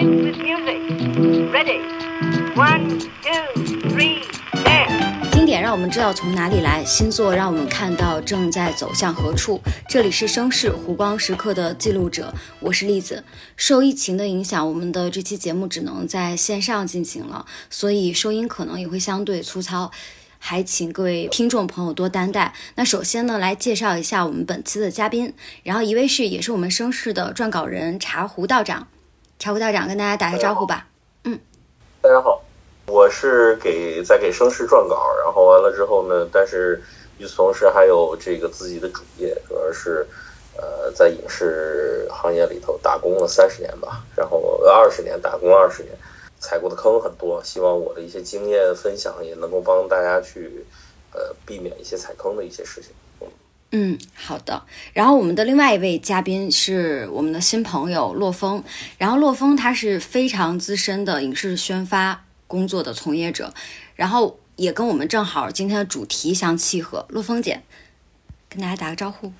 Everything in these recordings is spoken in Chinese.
Begin with music. Ready? One, two, three, and 经典让我们知道从哪里来，星座让我们看到正在走向何处。这里是声势湖光时刻的记录者，我是栗子。受疫情的影响，我们的这期节目只能在线上进行了，所以收音可能也会相对粗糙，还请各位听众朋友多担待。那首先呢，来介绍一下我们本期的嘉宾，然后一位是也是我们声势的撰稿人茶壶道长，茶壶道长跟大家打个招呼吧。嗯大家好，我是给在给声势撰稿，然后完了之后呢，但是与此同时还有这个自己的主业，主要是呃在影视行业里头打工了三十年吧，然后二十年打工二十年，踩过的坑很多，希望我的一些经验分享也能够帮大家去呃避免一些踩坑的一些事情。嗯，嗯好的。然后我们的另外一位嘉宾是我们的新朋友洛风，然后洛风他是非常资深的影视宣发工作的从业者，然后也跟我们正好今天的主题相契合。洛风姐，跟大家打个招呼。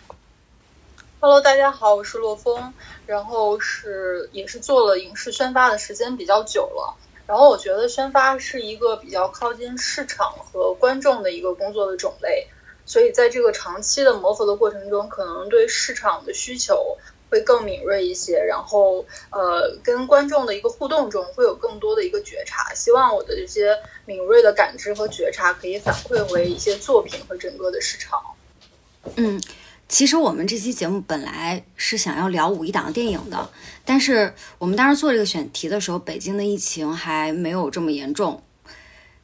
Hello，大家好，我是洛风，然后是也是做了影视宣发的时间比较久了，然后我觉得宣发是一个比较靠近市场和观众的一个工作的种类，所以在这个长期的磨合的过程中，可能对市场的需求会更敏锐一些，然后呃跟观众的一个互动中会有更多的一个觉察，希望我的这些敏锐的感知和觉察可以反馈回一些作品和整个的市场。嗯，其实我们这期节目本来是想要聊五一档电影的，但是我们当时做这个选题的时候，北京的疫情还没有这么严重。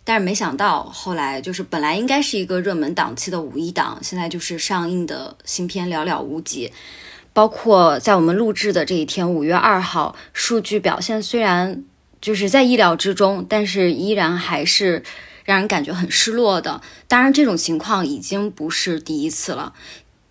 但是没想到，后来就是本来应该是一个热门档期的五一档，现在就是上映的新片寥寥无几。包括在我们录制的这一天，五月二号，数据表现虽然就是在意料之中，但是依然还是让人感觉很失落的。当然，这种情况已经不是第一次了。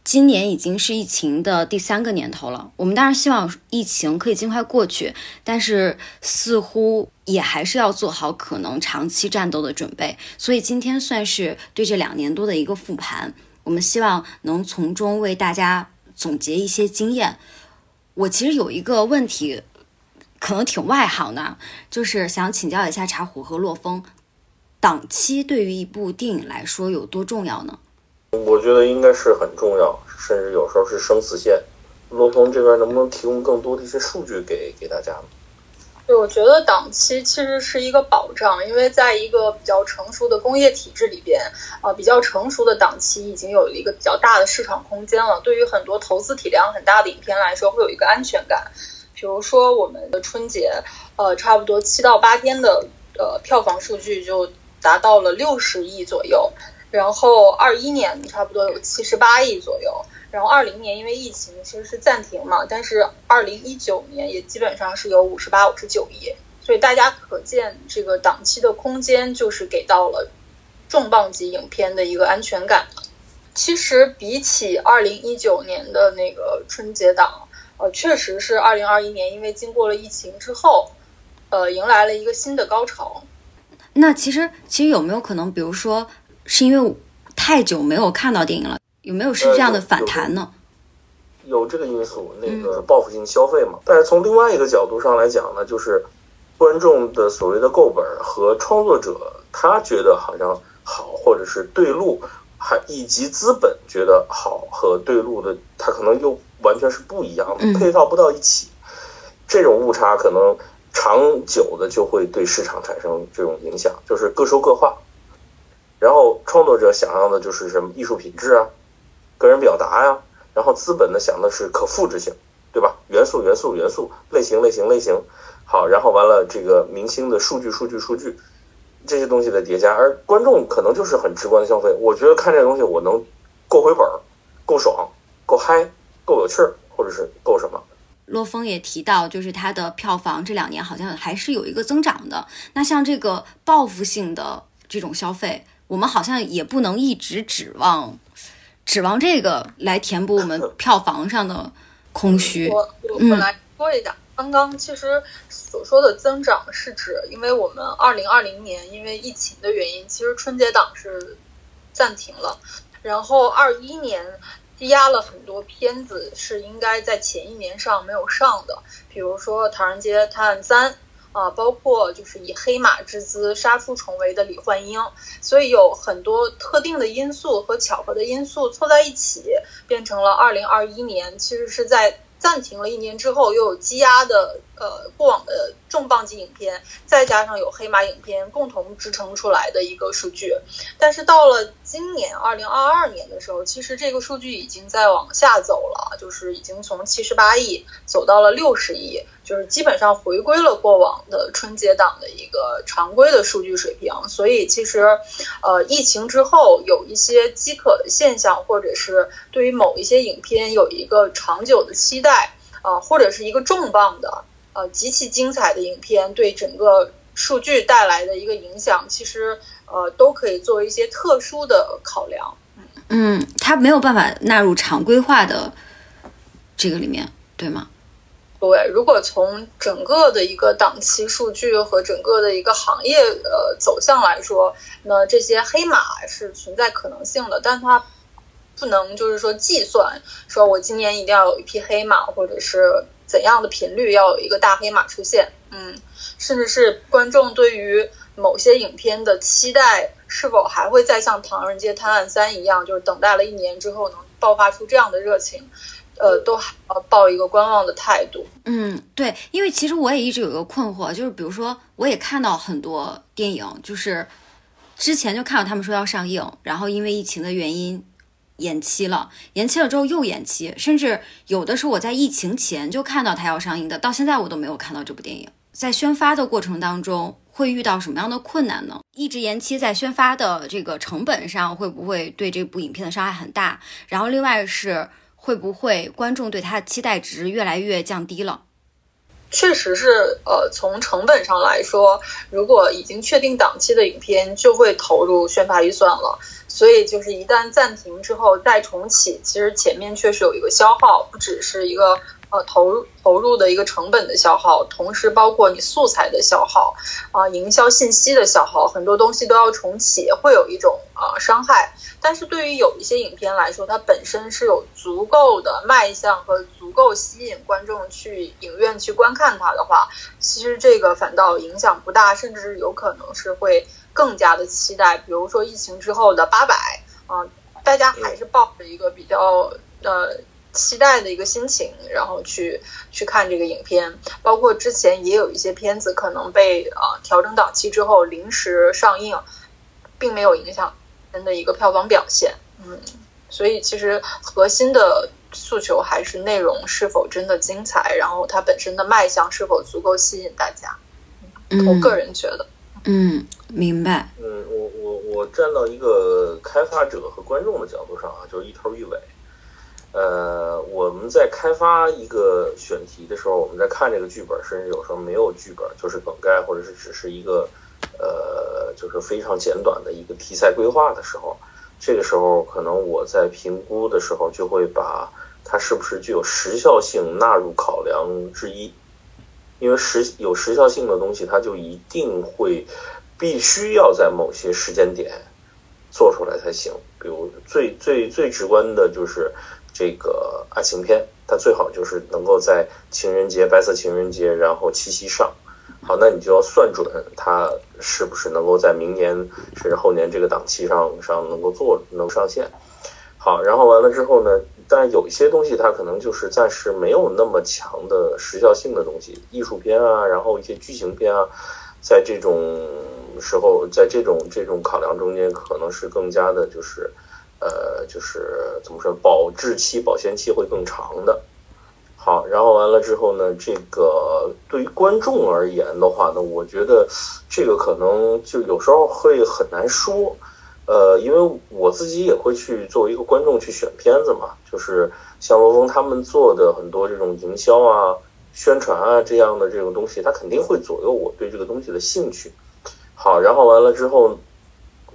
今年已经是疫情的第三个年头了，我们当然希望疫情可以尽快过去，但是似乎也还是要做好可能长期战斗的准备。所以今天算是对这两年多的一个复盘，我们希望能从中为大家总结一些经验。我其实有一个问题，可能挺外行的，就是想请教一下茶壶和洛风，档期对于一部电影来说有多重要呢？我觉得应该是很重要，甚至有时候是生死线。罗峰这边能不能提供更多的一些数据给给大家呢？对，我觉得档期其实是一个保障，因为在一个比较成熟的工业体制里边，呃，比较成熟的档期已经有一个比较大的市场空间了。对于很多投资体量很大的影片来说，会有一个安全感。比如说我们的春节，呃，差不多七到八天的呃票房数据就达到了六十亿左右，然后二一年差不多有七十八亿左右。然后二零年因为疫情其实是暂停嘛，但是二零一九年也基本上是有五十八、五十九亿，所以大家可见这个档期的空间就是给到了重磅级影片的一个安全感。其实比起二零一九年的那个春节档，呃，确实是二零二一年因为经过了疫情之后，呃，迎来了一个新的高潮。那其实其实有没有可能，比如说是因为太久没有看到电影了？有没有是这样的反弹呢？有这个因素，那个报复性消费嘛。但是从另外一个角度上来讲呢，就是观众的所谓的够本和创作者他觉得好像好，或者是对路，还以及资本觉得好和对路的，他可能又完全是不一样的，配套不到一起。这种误差可能长久的就会对市场产生这种影响，就是各说各话。然后创作者想要的就是什么艺术品质啊。个人表达呀，然后资本呢想的是可复制性，对吧？元素、元素、元素，类型、类型、类型。好，然后完了这个明星的数据、数据、数据，这些东西的叠加，而观众可能就是很直观的消费。我觉得看这东西，我能够回本儿，够爽，够嗨，够有趣儿，或者是够什么。洛风也提到，就是他的票房这两年好像还是有一个增长的。那像这个报复性的这种消费，我们好像也不能一直指望。指望这个来填补我们票房上的空虚。我我我来说一下，嗯、刚刚其实所说的增长是指，因为我们二零二零年因为疫情的原因，其实春节档是暂停了，然后二一年积压了很多片子是应该在前一年上没有上的，比如说《唐人街探案三》啊，包括就是以黑马之姿杀出重围的李焕英，所以有很多特定的因素和巧合的因素凑在一起，变成了二零二一年，其实是在。暂停了一年之后，又有积压的呃过往的重磅级影片，再加上有黑马影片共同支撑出来的一个数据。但是到了今年二零二二年的时候，其实这个数据已经在往下走了，就是已经从七十八亿走到了六十亿，就是基本上回归了过往的春节档的一个常规的数据水平。所以其实呃疫情之后有一些饥渴的现象，或者是对于某一些影片有一个长久的期待。啊，或者是一个重磅的，呃，极其精彩的影片，对整个数据带来的一个影响，其实呃，都可以作为一些特殊的考量。嗯，它没有办法纳入常规化的这个里面，对吗？对，如果从整个的一个档期数据和整个的一个行业呃走向来说，那这些黑马是存在可能性的，但它。不能就是说计算，说我今年一定要有一匹黑马，或者是怎样的频率要有一个大黑马出现，嗯，甚至是观众对于某些影片的期待是否还会再像《唐人街探案三》一样，就是等待了一年之后能爆发出这样的热情，呃，都还要抱一个观望的态度。嗯，对，因为其实我也一直有一个困惑，就是比如说我也看到很多电影，就是之前就看到他们说要上映，然后因为疫情的原因。延期了，延期了之后又延期，甚至有的是我在疫情前就看到它要上映的，到现在我都没有看到这部电影。在宣发的过程当中会遇到什么样的困难呢？一直延期，在宣发的这个成本上会不会对这部影片的伤害很大？然后另外是会不会观众对它的期待值越来越降低了？确实是，呃，从成本上来说，如果已经确定档期的影片，就会投入宣发预算了。所以，就是一旦暂停之后再重启，其实前面确实有一个消耗，不只是一个呃投入投入的一个成本的消耗，同时包括你素材的消耗啊，营销信息的消耗，很多东西都要重启，会有一种啊伤害。但是对于有一些影片来说，它本身是有足够的卖相和足够吸引观众去影院去观看它的话，其实这个反倒影响不大，甚至有可能是会更加的期待。比如说疫情之后的八百啊，大家还是抱着一个比较呃期待的一个心情，然后去去看这个影片。包括之前也有一些片子可能被啊调整档期之后临时上映，并没有影响人。的一个票房表现，嗯，所以其实核心的诉求还是内容是否真的精彩，然后它本身的卖相是否足够吸引大家。嗯，我个人觉得，嗯，明白。嗯，我我我站到一个开发者和观众的角度上啊，就是一头一尾。呃，我们在开发一个选题的时候，我们在看这个剧本，甚至有时候没有剧本，就是梗概，或者是只是一个。呃，就是非常简短的一个题材规划的时候，这个时候可能我在评估的时候就会把它是不是具有时效性纳入考量之一，因为时有时效性的东西，它就一定会必须要在某些时间点做出来才行。比如最最最直观的就是这个爱情片，它最好就是能够在情人节、白色情人节，然后七夕上。好，那你就要算准它是不是能够在明年甚至后年这个档期上上能够做能上线。好，然后完了之后呢，但有一些东西它可能就是暂时没有那么强的时效性的东西，艺术片啊，然后一些剧情片啊，在这种时候，在这种这种考量中间，可能是更加的，就是呃，就是怎么说，保质期、保鲜期会更长的。好，然后完了之后呢，这个对于观众而言的话呢，我觉得这个可能就有时候会很难说，呃，因为我自己也会去作为一个观众去选片子嘛，就是像罗峰他们做的很多这种营销啊、宣传啊这样的这种东西，他肯定会左右我对这个东西的兴趣。好，然后完了之后，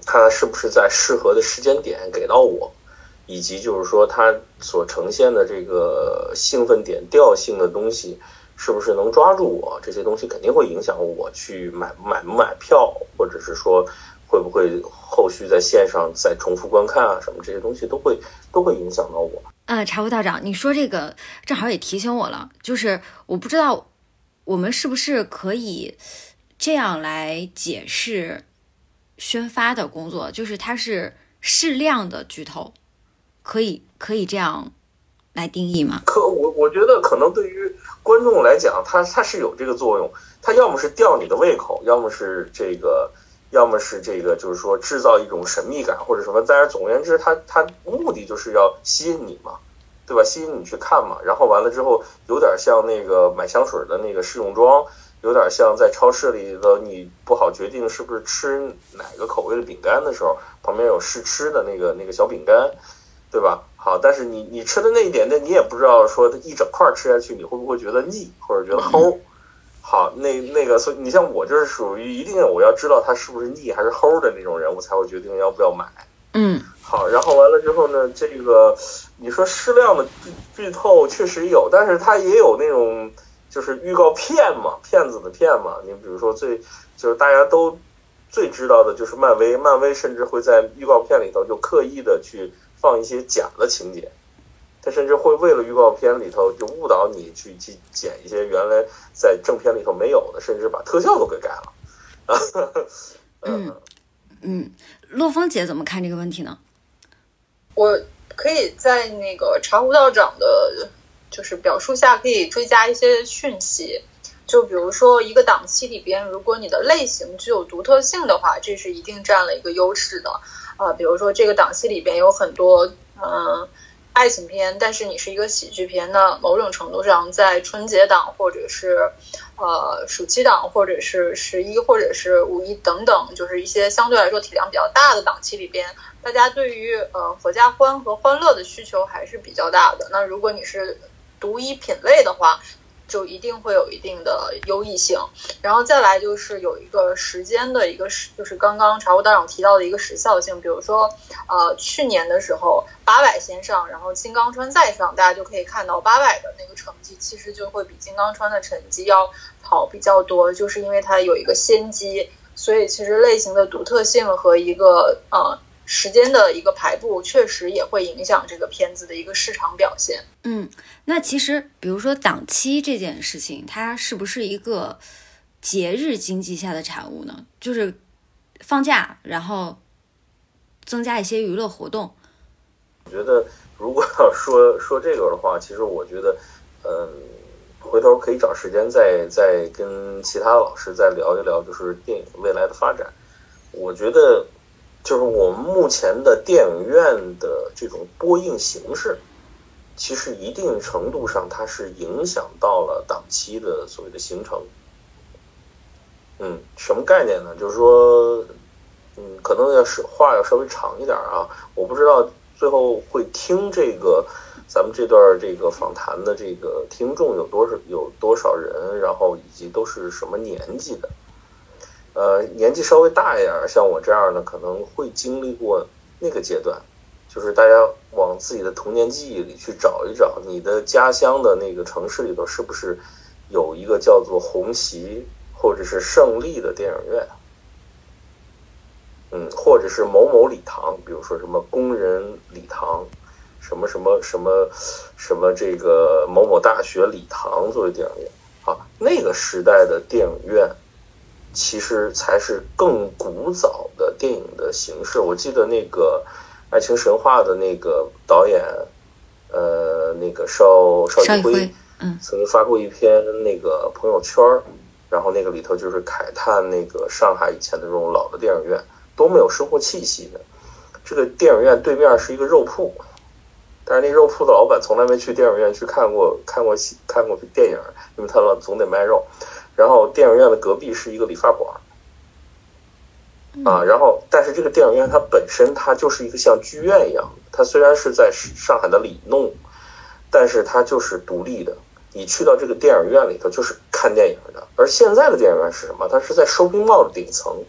他是不是在适合的时间点给到我？以及就是说，它所呈现的这个兴奋点、调性的东西，是不是能抓住我？这些东西肯定会影响我去买买不买票，或者是说会不会后续在线上再重复观看啊，什么这些东西都会都会影响到我。呃，茶壶道长，你说这个正好也提醒我了，就是我不知道我们是不是可以这样来解释宣发的工作，就是它是适量的剧透，可以可以这样来定义吗？可我我觉得可能对于观众来讲，它它是有这个作用，它要么是吊你的胃口，要么是这个，要么是这个，就是说制造一种神秘感或者什么。但是总而言之，它它目的就是要吸引你嘛，对吧？吸引你去看嘛。然后完了之后，有点像那个买香水的那个试用装，有点像在超市里的你不好决定是不是吃哪个口味的饼干的时候，旁边有试吃的那个那个小饼干，对吧？好，但是你你吃的那一点点，你也不知道说一整块吃下去你会不会觉得腻或者觉得齁。好，那那个，所以你像我就是属于一定我要知道它是不是腻还是齁的那种人，我才会决定要不要买。嗯好，然后完了之后呢，这个你说适量的剧剧透确实有，但是它也有那种就是预告片嘛，骗子的骗嘛。你比如说最就是大家都最知道的就是漫威，漫威甚至会在预告片里头就刻意的去放一些假的情节，他甚至会为了预告片里头就误导你去去剪一些原来在正片里头没有的，甚至把特效都给改了。啊，嗯嗯，洛风姐怎么看这个问题呢？我可以在那个茶壶道长的，就是表述下可以追加一些讯息。就比如说一个档期里边，如果你的类型具有独特性的话，这是一定占了一个优势的。啊，比如说这个档期里边有很多嗯爱情片，但是你是一个喜剧片，那某种程度上在春节档或者是呃暑期档或者是十一或者是五一等等，就是一些相对来说体量比较大的档期里边，大家对于呃合家欢和欢乐的需求还是比较大的。那如果你是独一品类的话，就一定会有一定的优异性。然后再来就是有一个时间的一个时，就是刚刚茶壶道长提到的一个时效性，比如说呃去年的时候八百先上，然后金刚川再上，大家就可以看到八百的那个成绩其实就会比金刚川的成绩要好比较多，就是因为它有一个先机，所以其实类型的独特性和一个呃。时间的一个排布确实也会影响这个片子的一个市场表现。嗯，那其实比如说档期这件事情，它是不是一个节日经济下的产物呢？就是放假，然后增加一些娱乐活动。我觉得如果要 说说这个的话，其实我觉得，嗯，回头可以找时间再再跟其他老师再聊一聊，就是电影未来的发展。我觉得。就是我们目前的电影院的这种播映形式，其实一定程度上它是影响到了档期的所谓的形成。嗯，什么概念呢？就是说，嗯，可能要是话要稍微长一点啊。我不知道最后会听这个咱们这段这个访谈的这个听众有多少有多少人，然后以及都是什么年纪的。呃，年纪稍微大一点，像我这样的，可能会经历过那个阶段，就是大家往自己的童年记忆里去找一找，你的家乡的那个城市里头是不是有一个叫做红旗或者是胜利的电影院？嗯，或者是某某礼堂，比如说什么工人礼堂，什么什么什么什么这个某某大学礼堂作为电影院啊，那个时代的电影院。其实才是更古早的电影的形式。我记得那个《爱情神话》的那个导演，呃，那个邵邵艺辉，嗯，曾经发过一篇那个朋友圈然后那个里头就是慨叹那个上海以前的这种老的电影院多没有生活气息的。这个电影院对面是一个肉铺，但是那肉铺的老板从来没去电影院去看过看过戏看过电影，因为他老总得卖肉。然后电影院的隔壁是一个理发馆，啊，然后但是这个电影院它本身它就是一个像剧院一样，它虽然是在上海的里弄，但是它就是独立的。你去到这个电影院里头就是看电影的，而现在的电影院是什么？它是在 shopping mall 的顶层，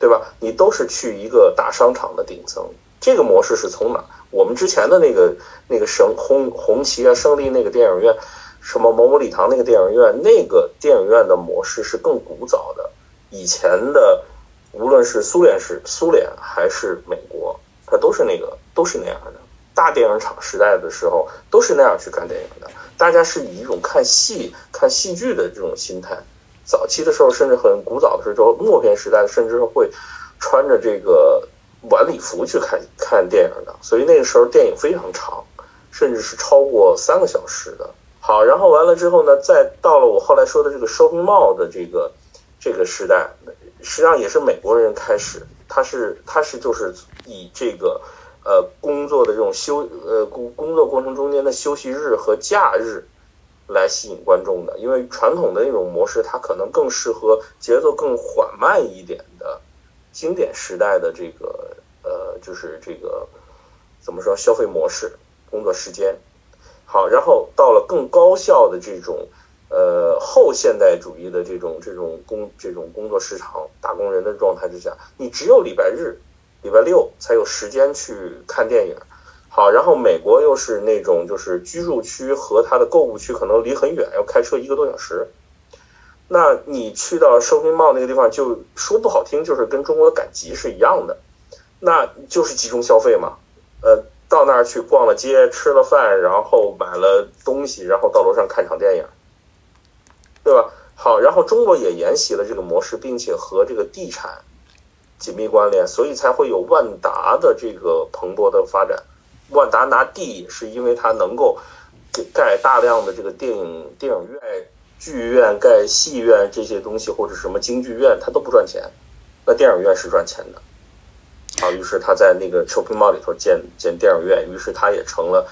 对吧？你都是去一个大商场的顶层。这个模式是从哪？我们之前的那个那个神红红旗啊胜利那个电影院。什么某某礼堂那个电影院，那个电影院的模式是更古早的。以前的无论是苏联是苏联还是美国，它都是那个都是那样的。大电影厂时代的时候，都是那样去干电影的。大家是以一种看戏、看戏剧的这种心态。早期的时候，甚至很古早的时候，默片时代，甚至会穿着这个晚礼服去看看电影的。所以那个时候电影非常长，甚至是超过三个小时的。好，然后完了之后呢，再到了我后来说的这个 shopping mall 的这个这个时代，实际上也是美国人开始，他是他是就是以这个呃工作的这种休呃工工作过程中间的休息日和假日来吸引观众的，因为传统的那种模式，它可能更适合节奏更缓慢一点的经典时代的这个呃就是这个怎么说消费模式工作时间。好，然后到了更高效的这种，呃，后现代主义的这种这种工这种工作市场，打工人的状态之下，你只有礼拜日、礼拜六才有时间去看电影。好，然后美国又是那种就是居住区和它的购物区可能离很远，要开车一个多小时。那你去到收费帽那个地方，就说不好听，就是跟中国的赶集是一样的，那就是集中消费嘛，呃。到那儿去逛了街，吃了饭，然后买了东西，然后到楼上看场电影，对吧？好，然后中国也沿袭了这个模式，并且和这个地产紧密关联，所以才会有万达的这个蓬勃的发展。万达拿地是因为它能够盖大量的这个电影电影院、剧院、盖戏院这些东西，或者什么京剧院，它都不赚钱，那电影院是赚钱的。啊，于是他在那个 shopping mall 里头建建电影院，于是他也成了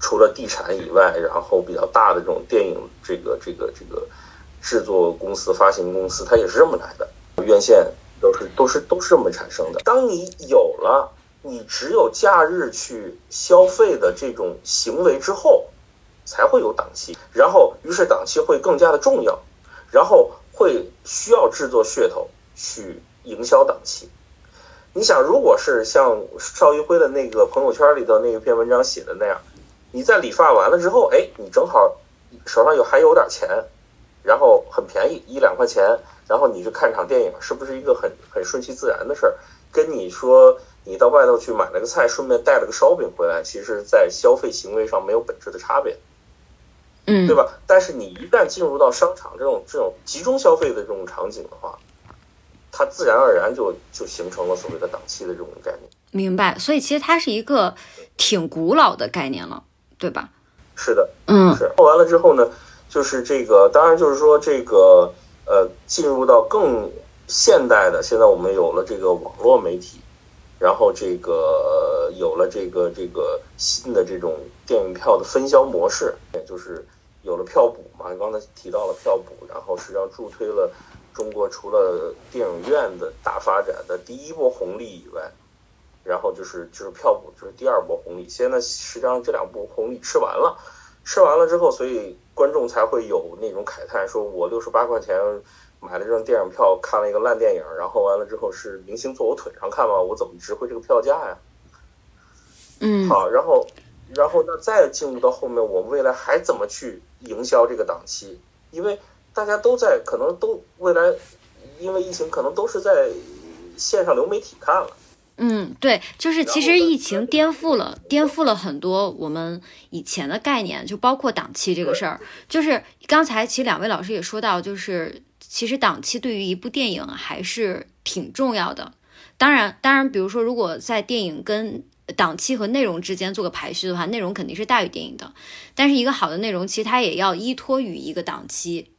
除了地产以外，然后比较大的这种电影这个这个这个制作公司、发行公司，它也是这么来的。院线都是都是都是这么产生的。当你有了你只有假日去消费的这种行为之后，才会有档期，然后于是档期会更加的重要，然后会需要制作噱头去营销档期。你想，如果是像邵艺辉的那个朋友圈里头那一篇文章写的那样，你在理发完了之后，哎，你正好手上有还有点钱，然后很便宜一两块钱，然后你去看场电影，是不是一个很很顺其自然的事儿？跟你说你到外头去买了个菜，顺便带了个烧饼回来，其实，在消费行为上没有本质的差别，嗯，对吧？但是你一旦进入到商场这种这种集中消费的这种场景的话，它自然而然就就形成了所谓的档期的这种概念。明白，所以其实它是一个挺古老的概念了，对吧？是的，嗯，是。完了之后呢，就是这个，当然就是说这个，呃，进入到更现代的，现在我们有了这个网络媒体，然后这个有了这个这个新的这种电影票的分销模式，也就是有了票补嘛。你刚才提到了票补，然后实际上助推了。中国除了电影院的大发展的第一波红利以外，然后就是就是票补就是第二波红利。现在实际上这两波红利吃完了，吃完了之后，所以观众才会有那种慨叹，说我六十八块钱买了这张电影票，看了一个烂电影，然后完了之后是明星坐我腿上看吗？我怎么值回这个票价呀？嗯，好，然后然后那再进入到后面，我们未来还怎么去营销这个档期？因为大家都在，可能都未来，因为疫情，可能都是在线上流媒体看了。嗯，对，就是其实疫情颠覆了，颠覆了很多我们以前的概念，就包括档期这个事儿。就是刚才其实两位老师也说到，就是其实档期对于一部电影还是挺重要的。当然，当然，比如说如果在电影跟档期和内容之间做个排序的话，内容肯定是大于电影的。但是一个好的内容，其实它也要依托于一个档期。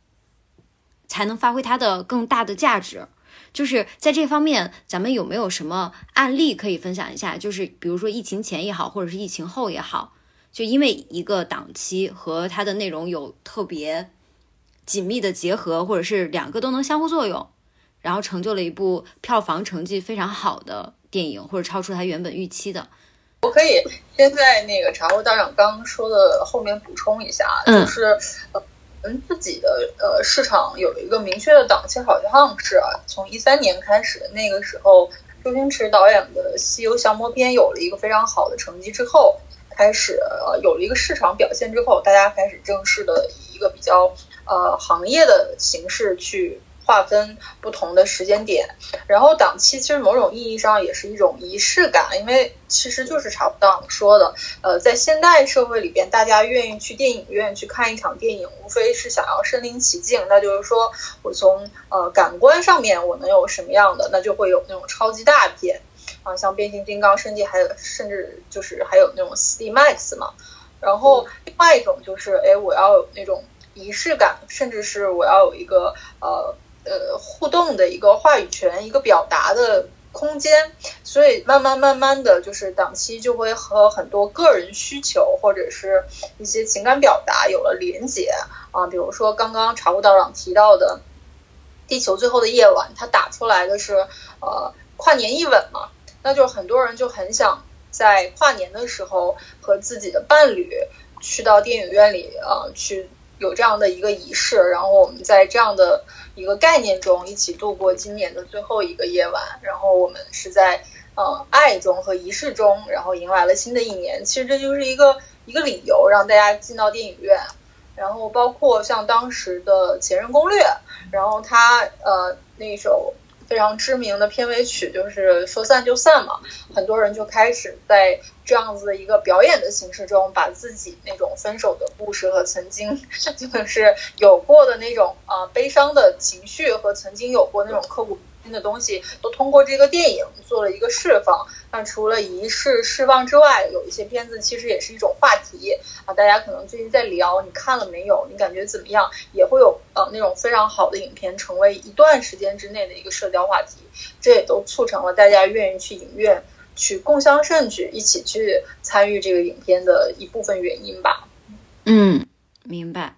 才能发挥它的更大的价值，就是在这方面，咱们有没有什么案例可以分享一下？就是比如说疫情前也好，或者是疫情后也好，就因为一个档期和它的内容有特别紧密的结合，或者是两个都能相互作用，然后成就了一部票房成绩非常好的电影，或者超出它原本预期的。我可以先在那个茶壶道长刚说的后面补充一下，就是呃。我们自己的呃市场有一个明确的档期，好像是啊从一三年开始，那个时候周星驰导演的《西游降魔篇》有了一个非常好的成绩之后，开始呃有了一个市场表现之后，大家开始正式的以一个比较呃行业的形式去划分不同的时间点。然后档期其实某种意义上也是一种仪式感，因为其实就是查不到说的，呃，在现代社会里边，大家愿意去电影院去看一场电影，无非是想要身临其境，那就是说我从呃感官上面我能有什么样的，那就会有那种超级大片啊，像变形金刚，甚至还有甚至就是还有那种四 D Max 嘛。然后另外一种就是，哎，我要有那种仪式感，甚至是我要有一个呃呃互动的一个话语权，一个表达的空间。所以慢慢慢慢的就是档期就会和很多个人需求或者是一些情感表达有了连接啊。比如说刚刚茶务道长提到的《地球最后的夜晚》，它打出来的是呃跨年一吻嘛，那就很多人就很想。在跨年的时候，和自己的伴侣去到电影院里啊，去有这样的一个仪式，然后我们在这样的一个概念中一起度过今年的最后一个夜晚，然后我们是在嗯爱中和仪式中，然后迎来了新的一年。其实这就是一个一个理由让大家进到电影院，然后包括像当时的《前任攻略》，然后他呃那首。非常知名的片尾曲就是说散就散嘛，很多人就开始在这样子的一个表演的形式中，把自己那种分手的故事和曾经 就是有过的那种啊悲伤的情绪和曾经有过那种刻骨铭心。的东西都通过这个电影做了一个释放。那除了仪式释放之外，有一些片子其实也是一种话题啊。大家可能最近在聊，你看了没有？你感觉怎么样？也会有呃那种非常好的影片成为一段时间之内的一个社交话题。这也都促成了大家愿意去影院去共襄盛举，一起去参与这个影片的一部分原因吧。嗯，明白。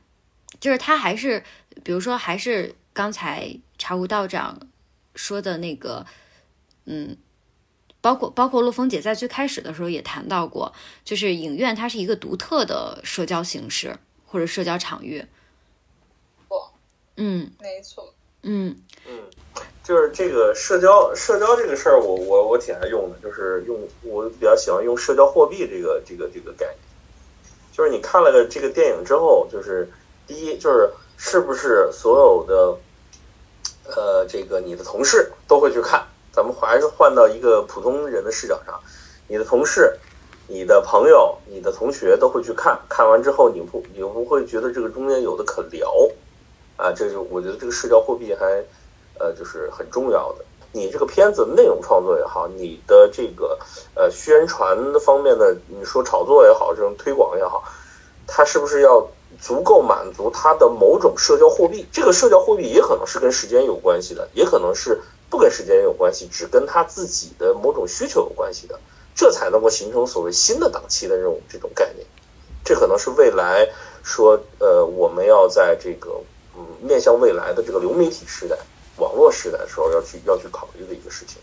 就是他还是，比如说，还是刚才茶壶道长。说的那个，嗯，包括包括陆风姐在最开始的时候也谈到过，就是影院它是一个独特的社交形式或者社交场域。不，嗯，没错，嗯嗯，就是这个社交社交这个事儿，我我我挺爱用的，就是用我比较喜欢用社交货币这个这个这个概念。就是你看了个这个电影之后，就是第一就是是不是所有的。呃，这个你的同事都会去看，咱们还是换到一个普通人的视角上，你的同事、你的朋友、你的同学都会去看，看完之后你不你不会觉得这个中间有的可聊啊？这就我觉得这个社交货币还呃就是很重要的。你这个片子内容创作也好，你的这个呃宣传方面的，你说炒作也好，这种推广也好，它是不是要？足够满足它的某种社交货币，这个社交货币也可能是跟时间有关系的，也可能是不跟时间有关系，只跟他自己的某种需求有关系的，这才能够形成所谓新的档期的这种这种概念。这可能是未来说，呃，我们要在这个嗯面向未来的这个流媒体时代、网络时代的时候要去要去考虑的一个事情。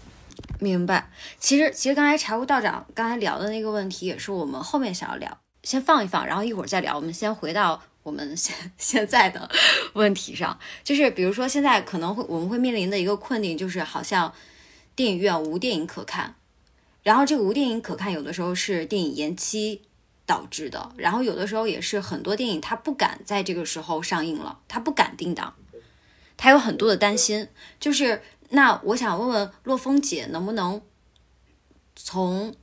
明白。其实，其实刚才财务道长刚才聊的那个问题，也是我们后面想要聊。先放一放，然后一会儿再聊。我们先回到我们现现在的问题上，就是比如说现在可能会我们会面临的一个困境，就是好像电影院无电影可看，然后这个无电影可看，有的时候是电影延期导致的，然后有的时候也是很多电影它不敢在这个时候上映了，它不敢定档，他有很多的担心。就是那我想问问洛风姐，能不能从？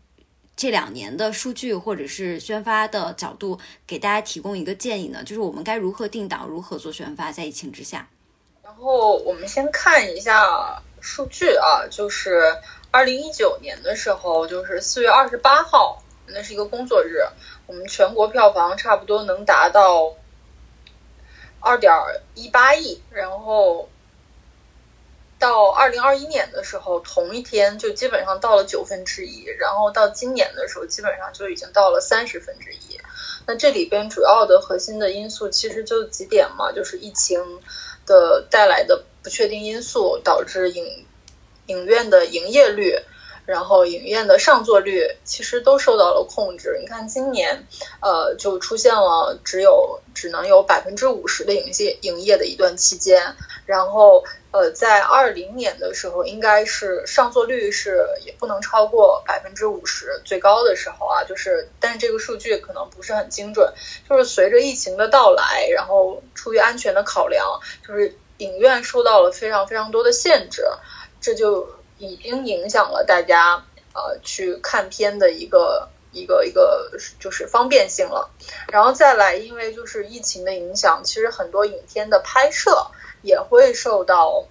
这两年的数据或者是宣发的角度，给大家提供一个建议呢，就是我们该如何定档，如何做宣发，在疫情之下。然后我们先看一下数据啊，就是二零一九年的时候，就是四月二十八号，那是一个工作日，我们全国票房差不多能达到二点一八亿，然后。到二零二一年的时候，同一天就基本上到了九分之一，然后到今年的时候，基本上就已经到了三十分之一。那这里边主要的核心的因素其实就几点嘛，就是疫情的带来的不确定因素，导致影影院的营业率。然后影院的上座率其实都受到了控制。你看今年，呃，就出现了只有只能有百分之五十的营业营业的一段期间。然后，呃，在二零年的时候，应该是上座率是也不能超过百分之五十，最高的时候啊，就是，但是这个数据可能不是很精准。就是随着疫情的到来，然后出于安全的考量，就是影院受到了非常非常多的限制，这就已经影响了大家呃去看片的一个一个一个就是方便性了。然后再来，因为就是疫情的影响，其实很多影片的拍摄也会受到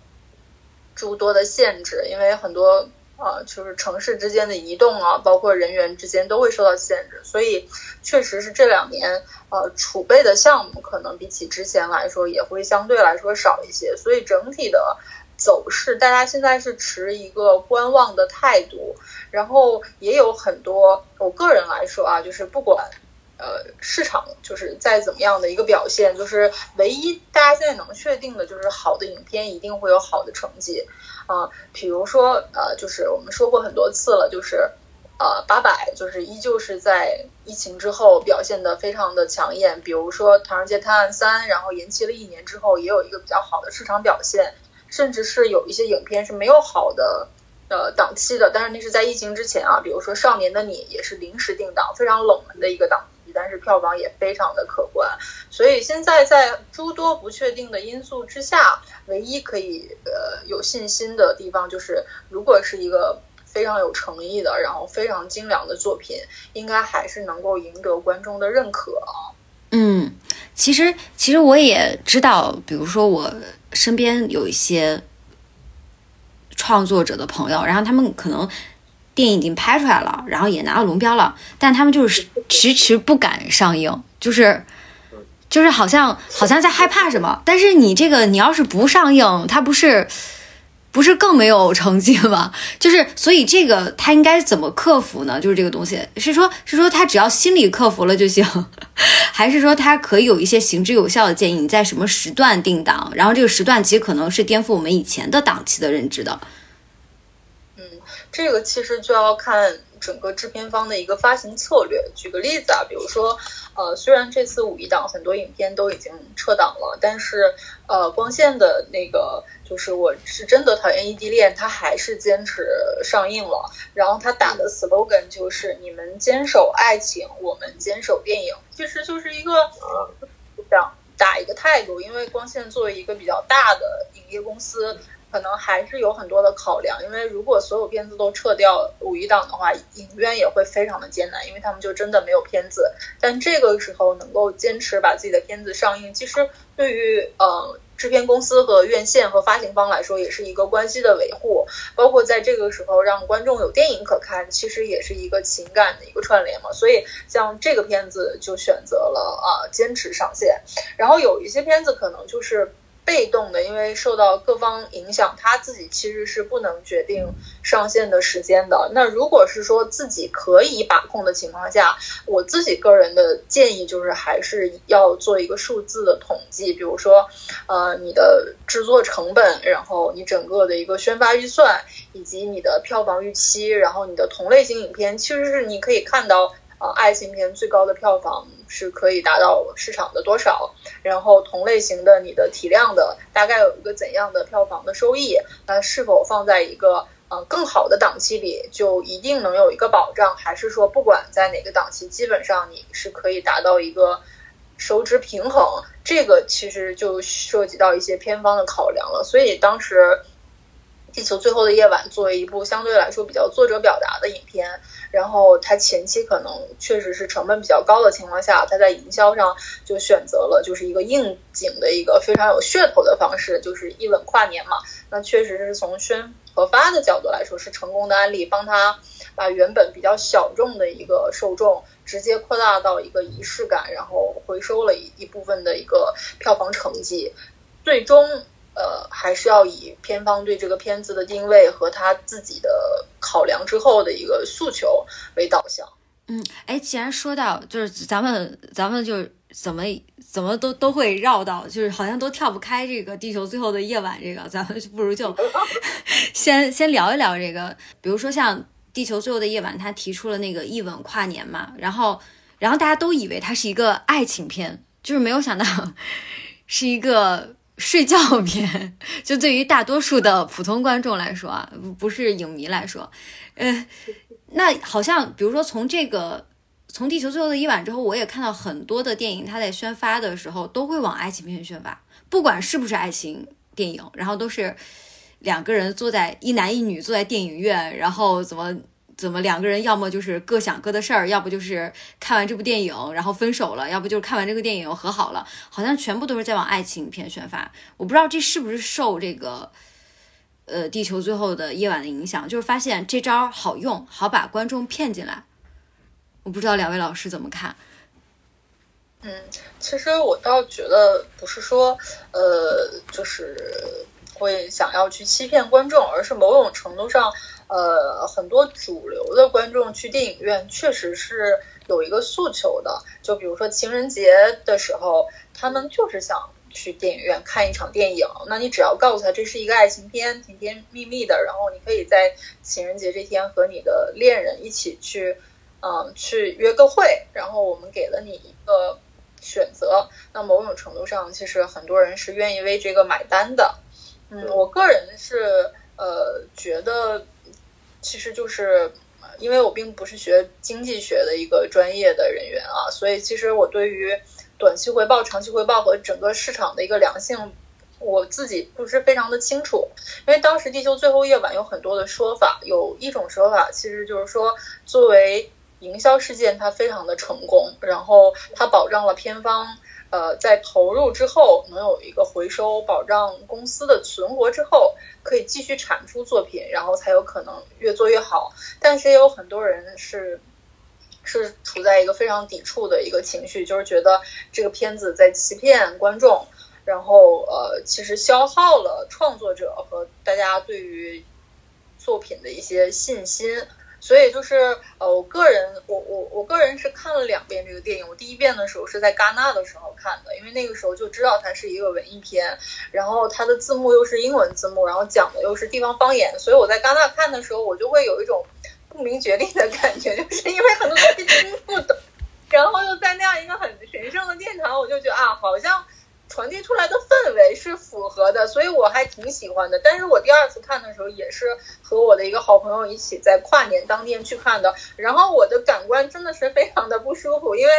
诸多的限制，因为很多。呃，就是城市之间的移动啊，包括人员之间都会受到限制，所以确实是这两年呃储备的项目可能比起之前来说也会相对来说少一些，所以整体的走势大家现在是持一个观望的态度，然后也有很多我个人来说啊，就是不管。呃，市场就是再怎么样的一个表现，就是唯一大家现在能确定的，就是好的影片一定会有好的成绩啊。比如说，呃，就是我们说过很多次了，就是呃，八佰就是依旧是在疫情之后表现的非常的抢眼。比如说《唐人街探案三》，然后延期了一年之后，也有一个比较好的市场表现，甚至是有一些影片是没有好的呃档期的，但是那是在疫情之前啊。比如说《少年的你》也是临时定档，非常冷门的一个档期。但是票房也非常的可观，所以现在在诸多不确定的因素之下，唯一可以呃有信心的地方就是，如果是一个非常有诚意的，然后非常精良的作品，应该还是能够赢得观众的认可。嗯，其实其实我也知道，比如说我身边有一些创作者的朋友，然后他们可能。电影已经拍出来了，然后也拿到龙标了，但他们就是迟迟不敢上映，就是，就是好像好像在害怕什么。但是你这个，你要是不上映，它不是不是更没有成绩吗？就是，所以这个他应该怎么克服呢？就是这个东西，是说，是说他只要心理克服了就行，还是说他可以有一些行之有效的建议？你在什么时段定档？然后这个时段其实可能是颠覆我们以前的档期的认知的。嗯这个其实就要看整个制片方的一个发行策略。举个例子啊，比如说，呃，虽然这次五一档很多影片都已经撤档了，但是呃，光线的那个就是我是真的讨厌异地恋，它还是坚持上映了。然后他打的 slogan 就是“你们坚守爱情，我们坚守电影”，其实就是一个这样打一个态度。因为光线作为一个比较大的影业公司。可能还是有很多的考量，因为如果所有片子都撤掉五一档的话，影院也会非常的艰难，因为他们就真的没有片子。但这个时候能够坚持把自己的片子上映，其实对于呃制片公司和院线和发行方来说，也是一个关系的维护。包括在这个时候让观众有电影可看，其实也是一个情感的一个串联嘛。所以像这个片子就选择了啊坚持上线，然后有一些片子可能就是。被动的，因为受到各方影响，他自己其实是不能决定上线的时间的。那如果是说自己可以把控的情况下，我自己个人的建议就是还是要做一个数字的统计，比如说，呃，你的制作成本，然后你整个的一个宣发预算，以及你的票房预期，然后你的同类型影片，其实是你可以看到。呃，爱情片最高的票房是可以达到市场的多少？然后同类型的你的体量的大概有一个怎样的票房的收益？那是否放在一个呃更好的档期里就一定能有一个保障？还是说不管在哪个档期，基本上你是可以达到一个收支平衡？这个其实就涉及到一些片方的考量了。所以当时《地球最后的夜晚》作为一部相对来说比较作者表达的影片。然后它前期可能确实是成本比较高的情况下，它在营销上就选择了就是一个应景的一个非常有噱头的方式，就是一吻跨年嘛。那确实是从宣和发的角度来说是成功的案例，帮他把原本比较小众的一个受众直接扩大到一个仪式感，然后回收了一一部分的一个票房成绩，最终。呃，还是要以片方对这个片子的定位和他自己的考量之后的一个诉求为导向。嗯，哎，既然说到，就是咱们咱们就是怎么怎么都都会绕到，就是好像都跳不开这个《地球最后的夜晚》这个，咱们不如就 先先聊一聊这个。比如说像《地球最后的夜晚》，他提出了那个一吻跨年嘛，然后然后大家都以为它是一个爱情片，就是没有想到 是一个。睡觉片，就对于大多数的普通观众来说啊，不是影迷来说，呃，那好像比如说从这个从地球最后的一晚之后，我也看到很多的电影，它在宣发的时候都会往爱情片宣发，不管是不是爱情电影，然后都是两个人坐在一男一女坐在电影院，然后怎么怎么两个人要么就是各想各的事儿，要不就是看完这部电影然后分手了，要不就是看完这个电影和好了，好像全部都是在往爱情片宣发。我不知道这是不是受这个呃地球最后的夜晚的影响，就是发现这招好用，好把观众骗进来。我不知道两位老师怎么看。嗯，其实我倒觉得不是说，呃，就是会想要去欺骗观众，而是某种程度上，呃，很多主流的观众去电影院确实是有一个诉求的。就比如说情人节的时候，他们就是想去电影院看一场电影。那你只要告诉他这是一个爱情片，甜甜蜜蜜的，然后你可以在情人节这天和你的恋人一起去，嗯，去约个会，然后我们给了你一个。选择，那某种程度上，其实很多人是愿意为这个买单的。嗯，我个人是呃觉得，其实就是因为我并不是学经济学的一个专业的人员啊，所以其实我对于短期回报、长期回报和整个市场的一个良性，我自己不是非常的清楚。因为当时《地球最后夜晚》有很多的说法，有一种说法其实就是说，作为营销事件它非常的成功，然后它保障了片方呃在投入之后能有一个回收，保障公司的存活之后可以继续产出作品，然后才有可能越做越好。但是也有很多人是是处在一个非常抵触的一个情绪，就是觉得这个片子在欺骗观众，然后呃其实消耗了创作者和大家对于作品的一些信心。所以就是呃，我个人，我我我个人是看了两遍这个电影。我第一遍的时候是在戛纳的时候看的，因为那个时候就知道它是一个文艺片，然后它的字幕又是英文字幕，然后讲的又是地方方言，所以我在戛纳看的时候，我就会有一种不明觉厉的感觉，就是因为很多东西听不懂，然后又在那样一个很神圣的殿堂，我就觉得啊，好像。传递出来的氛围是符合的，所以我还挺喜欢的。但是我第二次看的时候，也是和我的一个好朋友一起在跨年当天去看的。然后我的感官真的是非常的不舒服，因为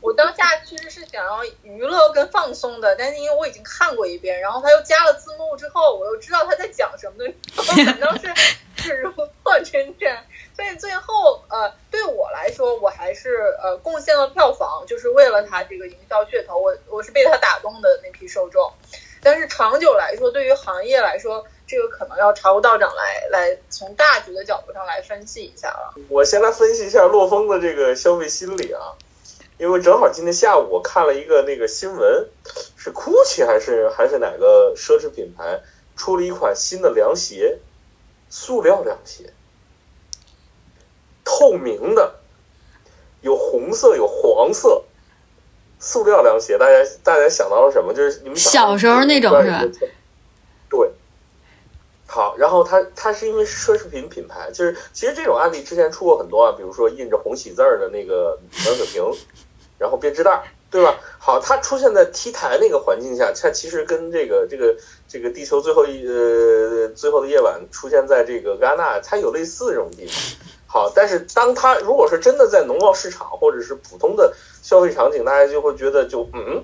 我当下其实是想要娱乐跟放松的，但是因为我已经看过一遍，然后他又加了字幕之后，我又知道他在讲什么的，反正是是如破真正。所以最后，呃，对我来说，我还是呃贡献了票房，就是为了它这个营销噱头，我我是被它打动的那批受众。但是长久来说，对于行业来说，这个可能要茶务道长来来从大局的角度上来分析一下了。我先来分析一下洛风的这个消费心理啊，因为正好今天下午我看了一个那个新闻，是 GUCCI 还是还是哪个奢侈品牌出了一款新的凉鞋，塑料凉鞋。透明的，有红色，有黄色，塑料凉鞋。大家大家想到了什么？就是你们小时候那种是吧？对。好，然后它它是因为奢侈品品牌，就是其实这种案例之前出过很多啊，比如说印着红喜字儿的那个暖水瓶，然后编织袋，对吧？好，它出现在 T 台那个环境下，它其实跟这个这个这个地球最后一呃最后的夜晚出现在这个戛纳，它有类似这种地方。好，但是当他如果是真的在农贸市场或者是普通的消费场景，大家就会觉得就嗯，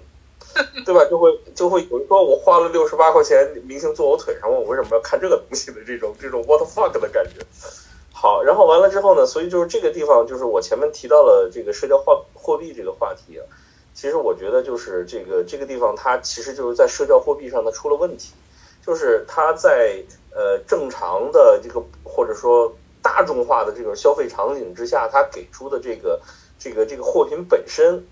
对吧？就会就会有人说我花了六十八块钱，明星坐我腿上，问我为什么要看这个东西的这种这种 what fuck 的感觉。好，然后完了之后呢，所以就是这个地方，就是我前面提到了这个社交化货币这个话题，其实我觉得就是这个这个地方它其实就是在社交货币上它出了问题，就是它在呃正常的这个或者说。大众化的这种消费场景之下，它给出的这个这个这个货品本身，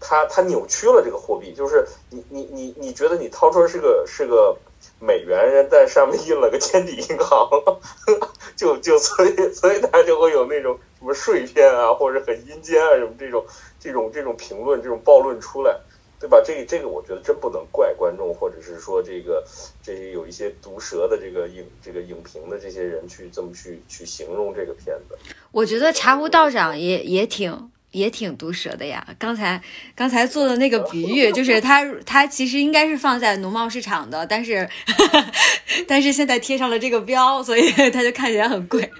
它它扭曲了这个货币，就是你你你你觉得你掏出来是个是个美元，人在上面印了个天地银行，就就所以所以它就会有那种什么碎片啊，或者很阴间啊什么这种这种这种评论这种暴论出来。对吧？这这个我觉得真不能怪观众，或者是说这个这些有一些毒舌的这个影这个影评的这些人去这么去去形容这个片子。我觉得茶壶道长也也挺也挺毒舌的呀。刚才刚才做的那个比喻，就是他他其实应该是放在农贸市场的，但是 但是现在贴上了这个标，所以 他就看起来很贵。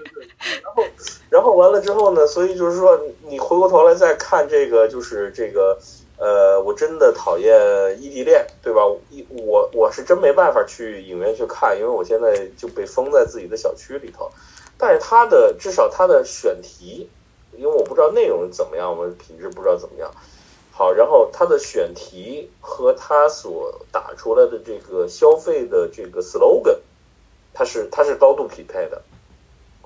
然后然后完了之后呢？所以就是说，你回过头来再看这个，就是这个。呃，我真的讨厌异地恋，对吧？一我我是真没办法去影院去看，因为我现在就被封在自己的小区里头。但是他的至少他的选题，因为我不知道内容怎么样，我品质不知道怎么样。好，然后他的选题和他所打出来的这个消费的这个 slogan，它是它是高度匹配的。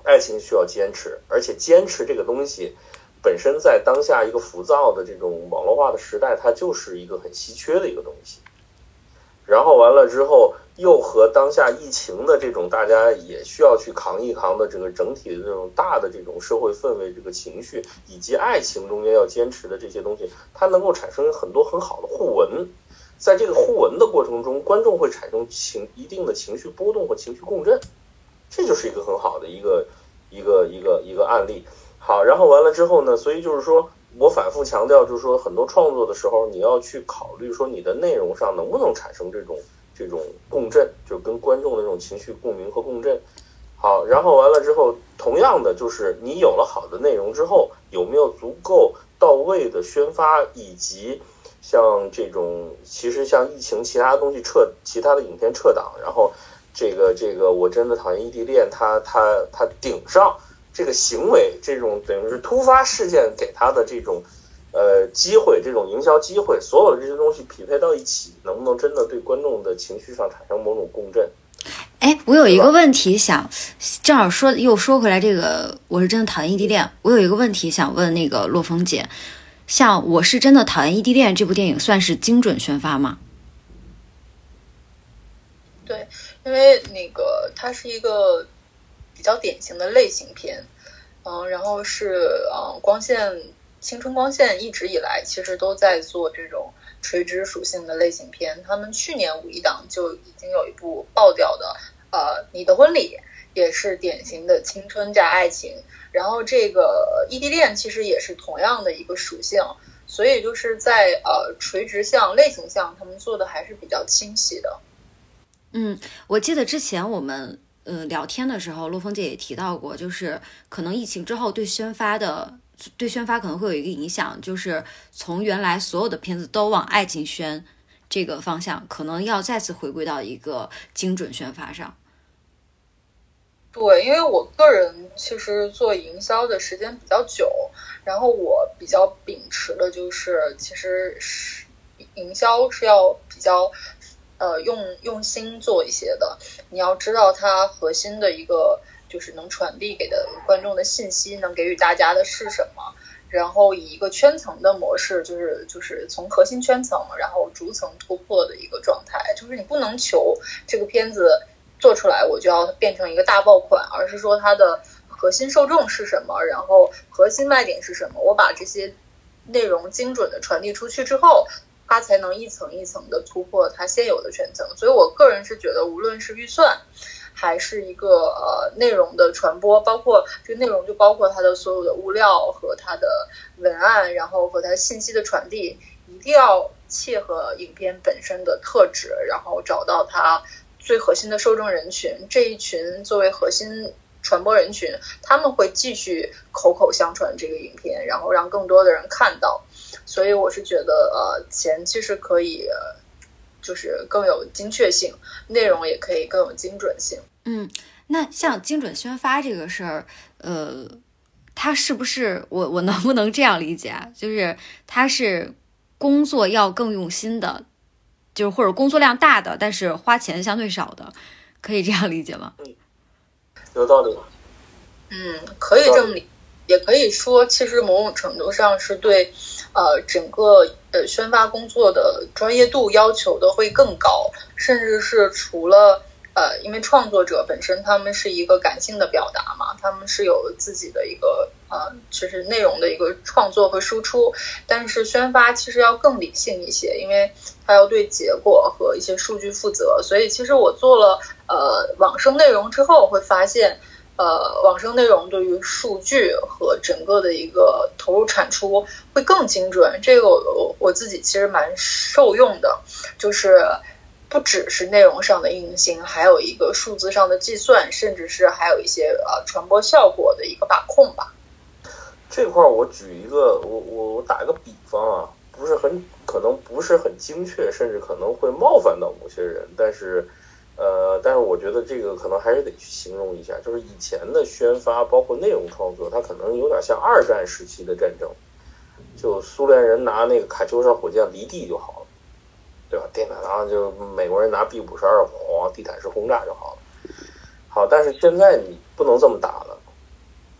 爱情需要坚持，而且坚持这个东西。本身在当下一个浮躁的这种网络化的时代，它就是一个很稀缺的一个东西。然后完了之后，又和当下疫情的这种大家也需要去扛一扛的这个整体的这种大的这种社会氛围、这个情绪以及爱情中间要坚持的这些东西，它能够产生很多很好的互文。在这个互文的过程中，观众会产生情一定的情绪波动和情绪共振，这就是一个很好的一个一个一个一个案例。好，然后完了之后呢？所以就是说我反复强调，就是说很多创作的时候，你要去考虑说你的内容上能不能产生这种这种共振，就跟观众的这种情绪共鸣和共振。好，然后完了之后，同样的就是你有了好的内容之后，有没有足够到位的宣发，以及像这种其实像疫情其他东西撤，其他的影片撤档，然后这个这个我真的讨厌异地恋，他他他顶上。这个行为，这种等于是突发事件给他的这种，呃，机会，这种营销机会，所有的这些东西匹配到一起，能不能真的对观众的情绪上产生某种共振？哎，我有一个问题想，正好说又说回来，这个我是真的讨厌异地恋。我有一个问题想问那个洛风姐，像我是真的讨厌异地恋这部电影，算是精准宣发吗？对，因为那个它是一个。比较典型的类型片，嗯，然后是嗯，光线青春光线一直以来其实都在做这种垂直属性的类型片。他们去年五一档就已经有一部爆掉的，呃，你的婚礼也是典型的青春加爱情。然后这个异地恋其实也是同样的一个属性，所以就是在呃垂直向类型向，他们做的还是比较清晰的。嗯，我记得之前我们。呃，聊天的时候，陆峰姐也提到过，就是可能疫情之后对宣发的对宣发可能会有一个影响，就是从原来所有的片子都往爱情宣这个方向，可能要再次回归到一个精准宣发上。对，因为我个人其实做营销的时间比较久，然后我比较秉持的就是，其实是营销是要比较。呃，用用心做一些的，你要知道它核心的一个就是能传递给的观众的信息，能给予大家的是什么，然后以一个圈层的模式，就是就是从核心圈层，然后逐层突破的一个状态，就是你不能求这个片子做出来我就要变成一个大爆款，而是说它的核心受众是什么，然后核心卖点是什么，我把这些内容精准的传递出去之后。它才能一层一层的突破它现有的圈层，所以我个人是觉得，无论是预算，还是一个呃内容的传播，包括这个内容就包括它的所有的物料和它的文案，然后和它信息的传递，一定要切合影片本身的特质，然后找到它最核心的受众人群，这一群作为核心传播人群，他们会继续口口相传这个影片，然后让更多的人看到。所以我是觉得，呃，钱其实可以，就是更有精确性，内容也可以更有精准性。嗯，那像精准宣发这个事儿，呃，它是不是我我能不能这样理解啊？就是它是工作要更用心的，就是或者工作量大的，但是花钱相对少的，可以这样理解吗？嗯，有道理。嗯，可以这么理，也可以说，其实某种程度上是对。呃，整个呃宣发工作的专业度要求的会更高，甚至是除了呃，因为创作者本身他们是一个感性的表达嘛，他们是有自己的一个呃，就是内容的一个创作和输出，但是宣发其实要更理性一些，因为它要对结果和一些数据负责，所以其实我做了呃网生内容之后会发现。呃，网生内容对于数据和整个的一个投入产出会更精准，这个我我自己其实蛮受用的，就是不只是内容上的硬性，还有一个数字上的计算，甚至是还有一些呃传播效果的一个把控吧。这块儿我举一个，我我我打一个比方啊，不是很可能不是很精确，甚至可能会冒犯到某些人，但是。呃，但是我觉得这个可能还是得去形容一下，就是以前的宣发，包括内容创作，它可能有点像二战时期的战争，就苏联人拿那个卡秋莎火箭离地就好了，对吧？电然后就美国人拿 B 五十二往地毯式轰炸就好了。好，但是现在你不能这么打了，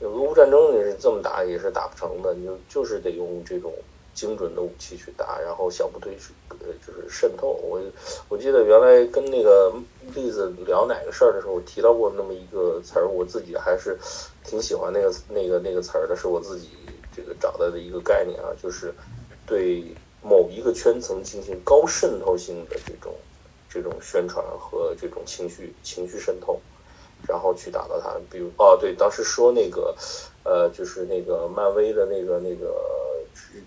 俄乌战争你是这么打也是打不成的，你就就是得用这种。精准的武器去打，然后小部队去呃就是渗透。我我记得原来跟那个栗子聊哪个事儿的时候，我提到过那么一个词儿，我自己还是挺喜欢那个那个那个词儿的，是我自己这个找到的一个概念啊，就是对某一个圈层进行高渗透性的这种这种宣传和这种情绪情绪渗透，然后去打到他。比如哦，对，当时说那个呃，就是那个漫威的那个那个。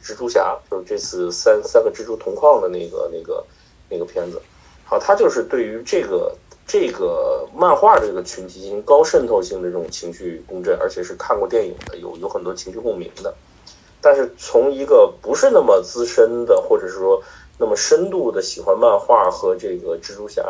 蜘蛛侠就是这次三三个蜘蛛同框的那个那个那个片子，好，他就是对于这个这个漫画这个群体进行高渗透性的这种情绪共振，而且是看过电影的，有有很多情绪共鸣的。但是从一个不是那么资深的，或者是说那么深度的喜欢漫画和这个蜘蛛侠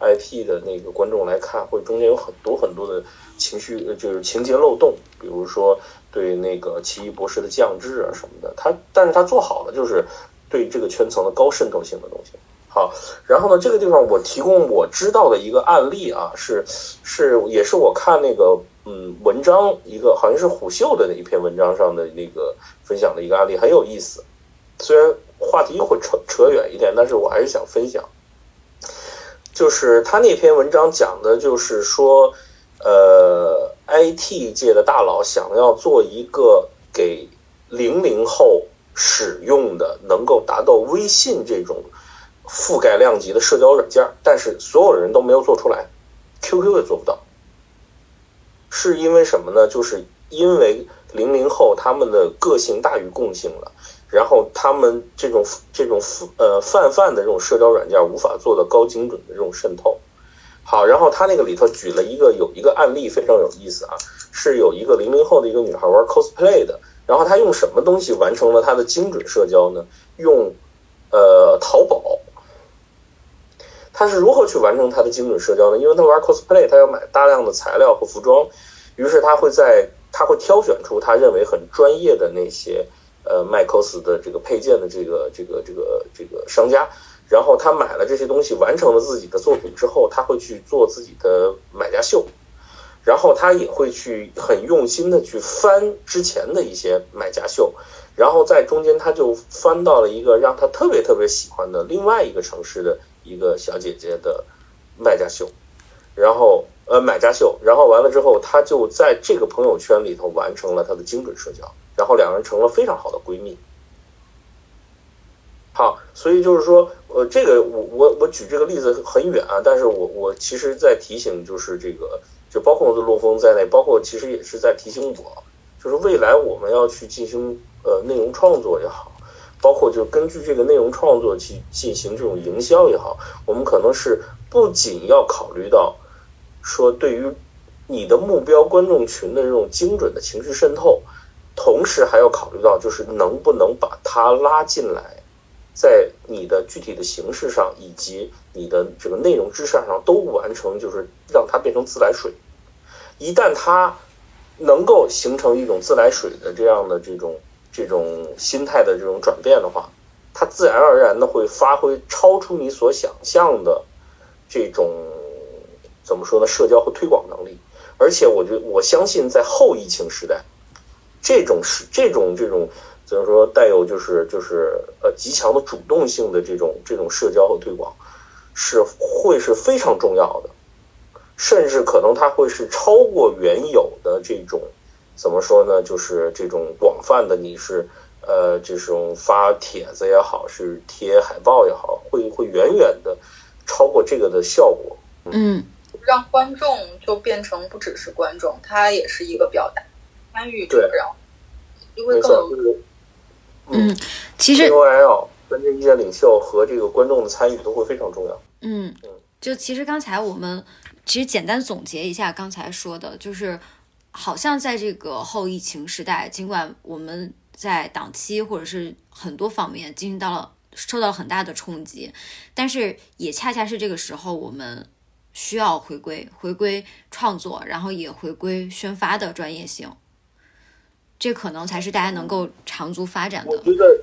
IP 的那个观众来看，会中间有很多很多的情绪，就是情节漏洞，比如说。对那个奇异博士的降智啊什么的，他但是他做好了，就是对这个圈层的高渗透性的东西。好，然后呢，这个地方我提供我知道的一个案例啊，是是也是我看那个嗯文章一个好像是虎嗅的那一篇文章上的那个分享的一个案例很有意思，虽然话题会扯扯远一点，但是我还是想分享。就是他那篇文章讲的就是说，呃。IT 界的大佬想要做一个给零零后使用的，能够达到微信这种覆盖量级的社交软件，但是所有人都没有做出来，QQ 也做不到，是因为什么呢？就是因为零零后他们的个性大于共性了，然后他们这种这种呃泛泛的这种社交软件无法做到高精准的这种渗透。好，然后他那个里头举了一个有一个案例非常有意思啊，是有一个零零后的一个女孩玩 cosplay 的，然后她用什么东西完成了她的精准社交呢？用呃淘宝，她是如何去完成她的精准社交呢？因为她玩 cosplay，她要买大量的材料和服装，于是她会在她会挑选出她认为很专业的那些呃卖 cos 的这个配件的这个这个这个这个商家。然后他买了这些东西，完成了自己的作品之后，他会去做自己的买家秀，然后他也会去很用心的去翻之前的一些买家秀，然后在中间他就翻到了一个让他特别特别喜欢的另外一个城市的一个小姐姐的卖家秀，然后呃买家秀，然后完了之后，他就在这个朋友圈里头完成了他的精准社交，然后两人成了非常好的闺蜜。好，所以就是说，呃，这个我我我举这个例子很远啊，但是我我其实在提醒，就是这个，就包括洛风在内，包括其实也是在提醒我，就是未来我们要去进行呃内容创作也好，包括就根据这个内容创作去进行这种营销也好，我们可能是不仅要考虑到说对于你的目标观众群的这种精准的情绪渗透，同时还要考虑到就是能不能把它拉进来。在你的具体的形式上，以及你的这个内容之上上都完成，就是让它变成自来水。一旦它能够形成一种自来水的这样的这种这种心态的这种转变的话，它自然而然的会发挥超出你所想象的这种怎么说呢？社交和推广能力。而且，我觉我相信，在后疫情时代，这种是这种这种。怎么说？带有就是就是呃极强的主动性的这种这种社交和推广，是会是非常重要的，甚至可能它会是超过原有的这种怎么说呢？就是这种广泛的你是呃这种发帖子也好，是贴海报也好，会会远远的超过这个的效果。嗯，让观众就变成不只是观众，他也是一个表达参与者，然后因为更有。嗯，其实 KOL 跟这意见领袖和这个观众的参与都会非常重要。嗯嗯，就其实刚才我们其实简单总结一下刚才说的，就是好像在这个后疫情时代，尽管我们在档期或者是很多方面进行到了受到很大的冲击。但是也恰恰是这个时候，我们需要回归回归创作，然后也回归宣发的专业性。这可能才是大家能够长足发展的。我觉得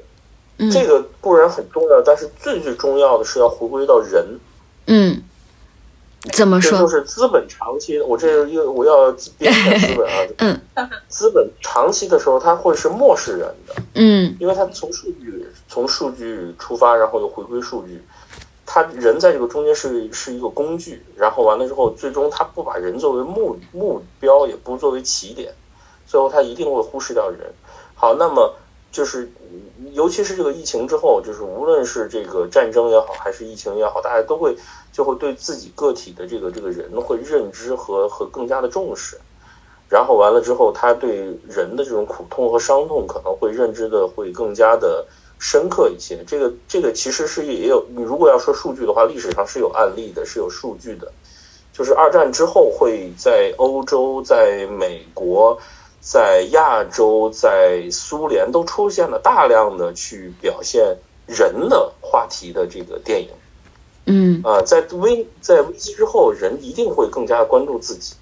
这个固然很重要，但是最最重要的是要回归到人。嗯，怎么说？就是资本长期，我这又我要变成资本啊。嗯，资本长期的时候，它会是漠视人的。嗯，因为它从数据从数据出发，然后又回归数据。他人在这个中间是是一个工具，然后完了之后，最终他不把人作为目目标，也不作为起点。最后，他一定会忽视掉人。好，那么就是，尤其是这个疫情之后，就是无论是这个战争也好，还是疫情也好，大家都会就会对自己个体的这个这个人会认知和和更加的重视。然后完了之后，他对人的这种苦痛和伤痛可能会认知的会更加的深刻一些。这个这个其实是也有，你如果要说数据的话，历史上是有案例的，是有数据的。就是二战之后会在欧洲，在美国。在亚洲，在苏联都出现了大量的去表现人的话题的这个电影，嗯。啊，在危在危机之后，人一定会更加关注自己，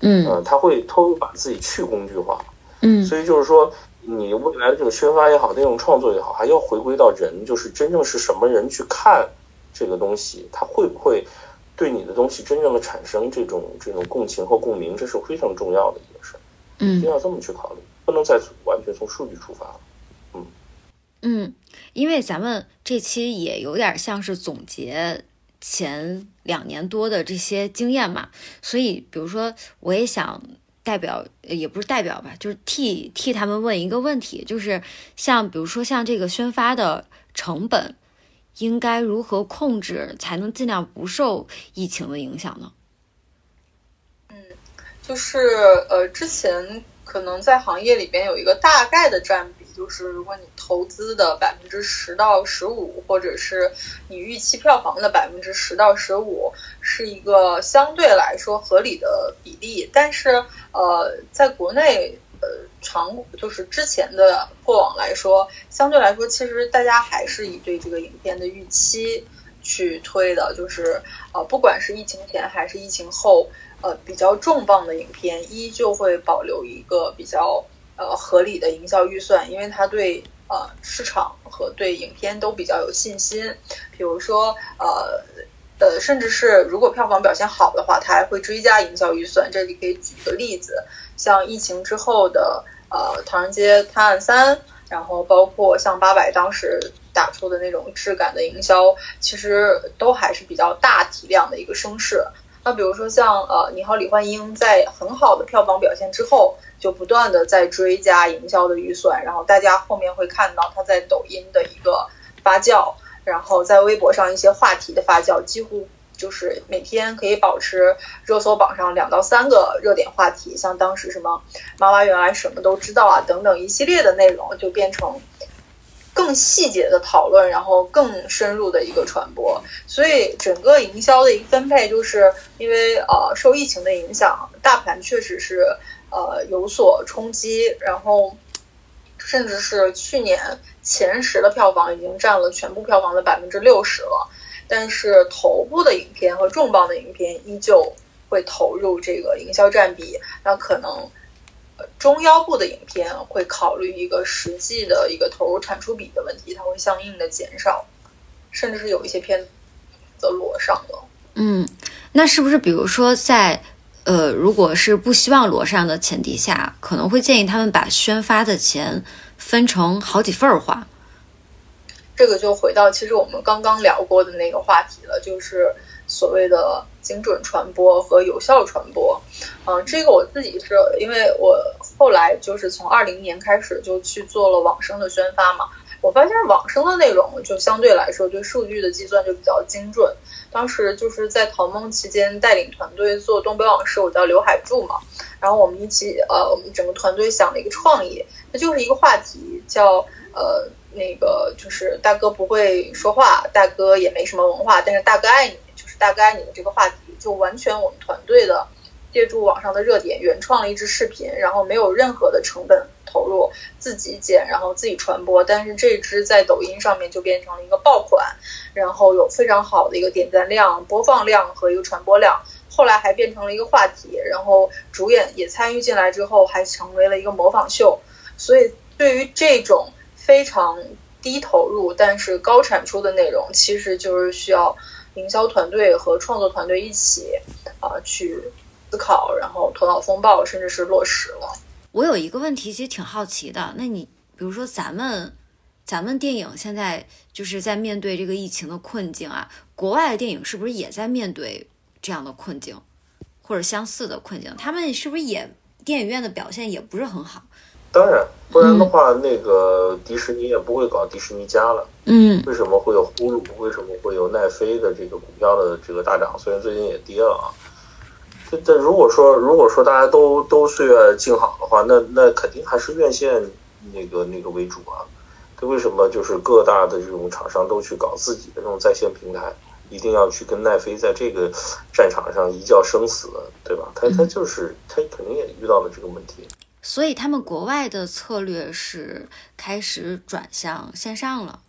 嗯。他会偷偷把自己去工具化，嗯，所以就是说，你未来的这个宣发也好，内容创作也好，还要回归到人，就是真正是什么人去看这个东西，他会不会对你的东西真正的产生这种这种共情和共鸣，这是非常重要的一个事。儿。嗯，一定要这么去考虑，不能再完全从数据出发了。嗯嗯，因为咱们这期也有点像是总结前两年多的这些经验嘛，所以比如说，我也想代表，也不是代表吧，就是替替他们问一个问题，就是像比如说像这个宣发的成本，应该如何控制才能尽量不受疫情的影响呢？就是呃，之前可能在行业里边有一个大概的占比，就是如果你投资的百分之十到十五，或者是你预期票房的百分之十到十五，是一个相对来说合理的比例。但是呃，在国内呃长就是之前的过往来说，相对来说，其实大家还是以对这个影片的预期去推的，就是呃，不管是疫情前还是疫情后。呃，比较重磅的影片依旧会保留一个比较呃合理的营销预算，因为它对呃市场和对影片都比较有信心。比如说呃呃，甚至是如果票房表现好的话，它还会追加营销预算。这里可以举个例子，像疫情之后的呃《唐人街探案三》，然后包括像八佰当时打出的那种质感的营销，其实都还是比较大体量的一个声势。那比如说像呃，你好，李焕英在很好的票房表现之后，就不断的在追加营销的预算，然后大家后面会看到他在抖音的一个发酵，然后在微博上一些话题的发酵，几乎就是每天可以保持热搜榜上两到三个热点话题，像当时什么妈妈原来什么都知道啊等等一系列的内容，就变成。更细节的讨论，然后更深入的一个传播，所以整个营销的一个分配，就是因为呃受疫情的影响，大盘确实是呃有所冲击，然后甚至是去年前十的票房已经占了全部票房的百分之六十了，但是头部的影片和重磅的影片依旧会投入这个营销占比，那可能。中腰部的影片会考虑一个实际的一个投入产出比的问题，它会相应的减少，甚至是有一些片子裸上了。嗯，那是不是比如说在呃，如果是不希望裸上的前提下，可能会建议他们把宣发的钱分成好几份儿花？这个就回到其实我们刚刚聊过的那个话题了，就是所谓的。精准传播和有效传播，嗯，这个我自己是因为我后来就是从二零年开始就去做了网生的宣发嘛，我发现网生的内容就相对来说对数据的计算就比较精准。当时就是在淘梦期间带领团队做东北往事，我叫刘海柱嘛，然后我们一起呃，我们整个团队想了一个创意，那就是一个话题叫呃那个就是大哥不会说话，大哥也没什么文化，但是大哥爱你。大概你的这个话题就完全我们团队的借助网上的热点原创了一支视频，然后没有任何的成本投入，自己剪，然后自己传播。但是这支在抖音上面就变成了一个爆款，然后有非常好的一个点赞量、播放量和一个传播量。后来还变成了一个话题，然后主演也参与进来之后，还成为了一个模仿秀。所以对于这种非常低投入但是高产出的内容，其实就是需要营销团队和创作团队一起啊去思考，然后头脑风暴，甚至是落实了。我有一个问题，其实挺好奇的。那你比如说咱们，咱们电影现在就是在面对这个疫情的困境啊，国外的电影是不是也在面对这样的困境，或者相似的困境？他们是不是也电影院的表现也不是很好？当然，不然的话，那个迪士尼也不会搞迪士尼家了。嗯为什么会有呼噜？为什么会有奈飞的这个股票的这个大涨？虽然最近也跌了啊。这这如果说如果说大家都都岁月静好的话，那那肯定还是院线那个那个为主啊。这为什么就是各大的这种厂商都去搞自己的这种在线平台，一定要去跟奈飞在这个战场上一较生死，对吧？他他就是他肯定也遇到了这个问题。所以他们国外的策略是开始转向线上了。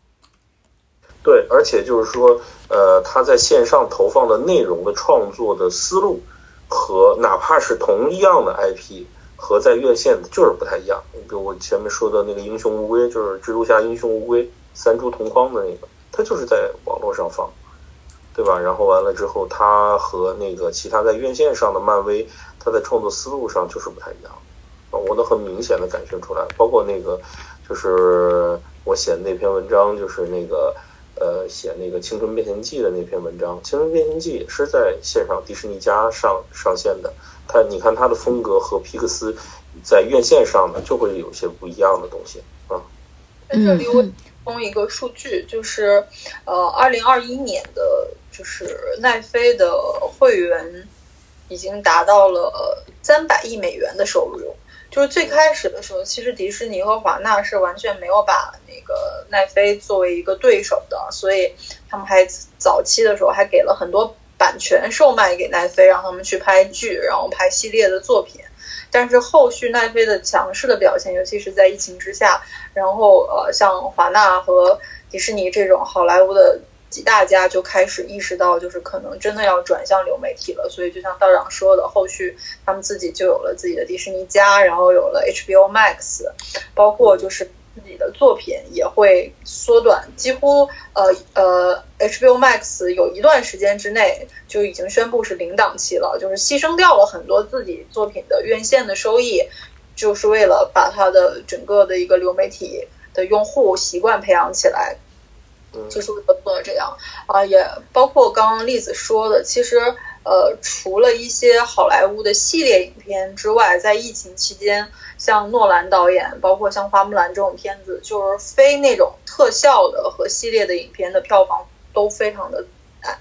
对，而且就是说，呃，他在线上投放的内容的创作的思路，和哪怕是同一样的 IP，和在院线就是不太一样。你比如我前面说的那个《英雄无归》，就是《蜘蛛侠：英雄无归》三株同框的那个，它就是在网络上放，对吧？然后完了之后，它和那个其他在院线上的漫威，它在创作思路上就是不太一样。啊，我都很明显的感受出来，包括那个，就是我写的那篇文章，就是那个。呃，写那个《青春变形记》的那篇文章，《青春变形记》也是在线上迪士尼家上上线的。它，你看它的风格和皮克斯在院线上呢，就会有些不一样的东西啊。在这里我补充一个数据，就是呃，二零二一年的，就是奈飞的会员已经达到了三百亿美元的收入。就是最开始的时候，其实迪士尼和华纳是完全没有把那个奈飞作为一个对手的，所以他们还早期的时候还给了很多版权售卖给奈飞，让他们去拍剧，然后拍系列的作品。但是后续奈飞的强势的表现，尤其是在疫情之下，然后呃，像华纳和迪士尼这种好莱坞的。几大家就开始意识到，就是可能真的要转向流媒体了。所以就像道长说的，后续他们自己就有了自己的迪士尼家，然后有了 HBO Max，包括就是自己的作品也会缩短，几乎呃呃 HBO Max 有一段时间之内就已经宣布是零档期了，就是牺牲掉了很多自己作品的院线的收益，就是为了把它的整个的一个流媒体的用户习惯培养起来。就是为了做到这样啊，也包括刚刚栗子说的，其实呃，除了一些好莱坞的系列影片之外，在疫情期间，像诺兰导演，包括像花木兰这种片子，就是非那种特效的和系列的影片的票房都非常的惨。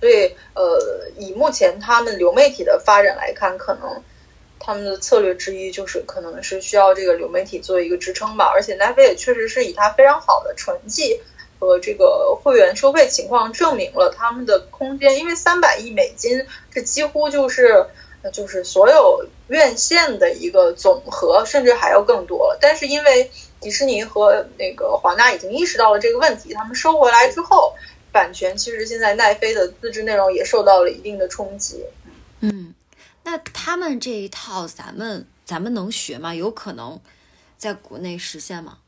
所以呃，以目前他们流媒体的发展来看，可能他们的策略之一就是可能是需要这个流媒体做一个支撑吧。而且奈飞也确实是以它非常好的成绩。和这个会员收费情况证明了他们的空间，因为三百亿美金，这几乎就是就是所有院线的一个总和，甚至还要更多。但是因为迪士尼和那个华纳已经意识到了这个问题，他们收回来之后，版权其实现在奈飞的自制内容也受到了一定的冲击。嗯，那他们这一套，咱们咱们能学吗？有可能在国内实现吗？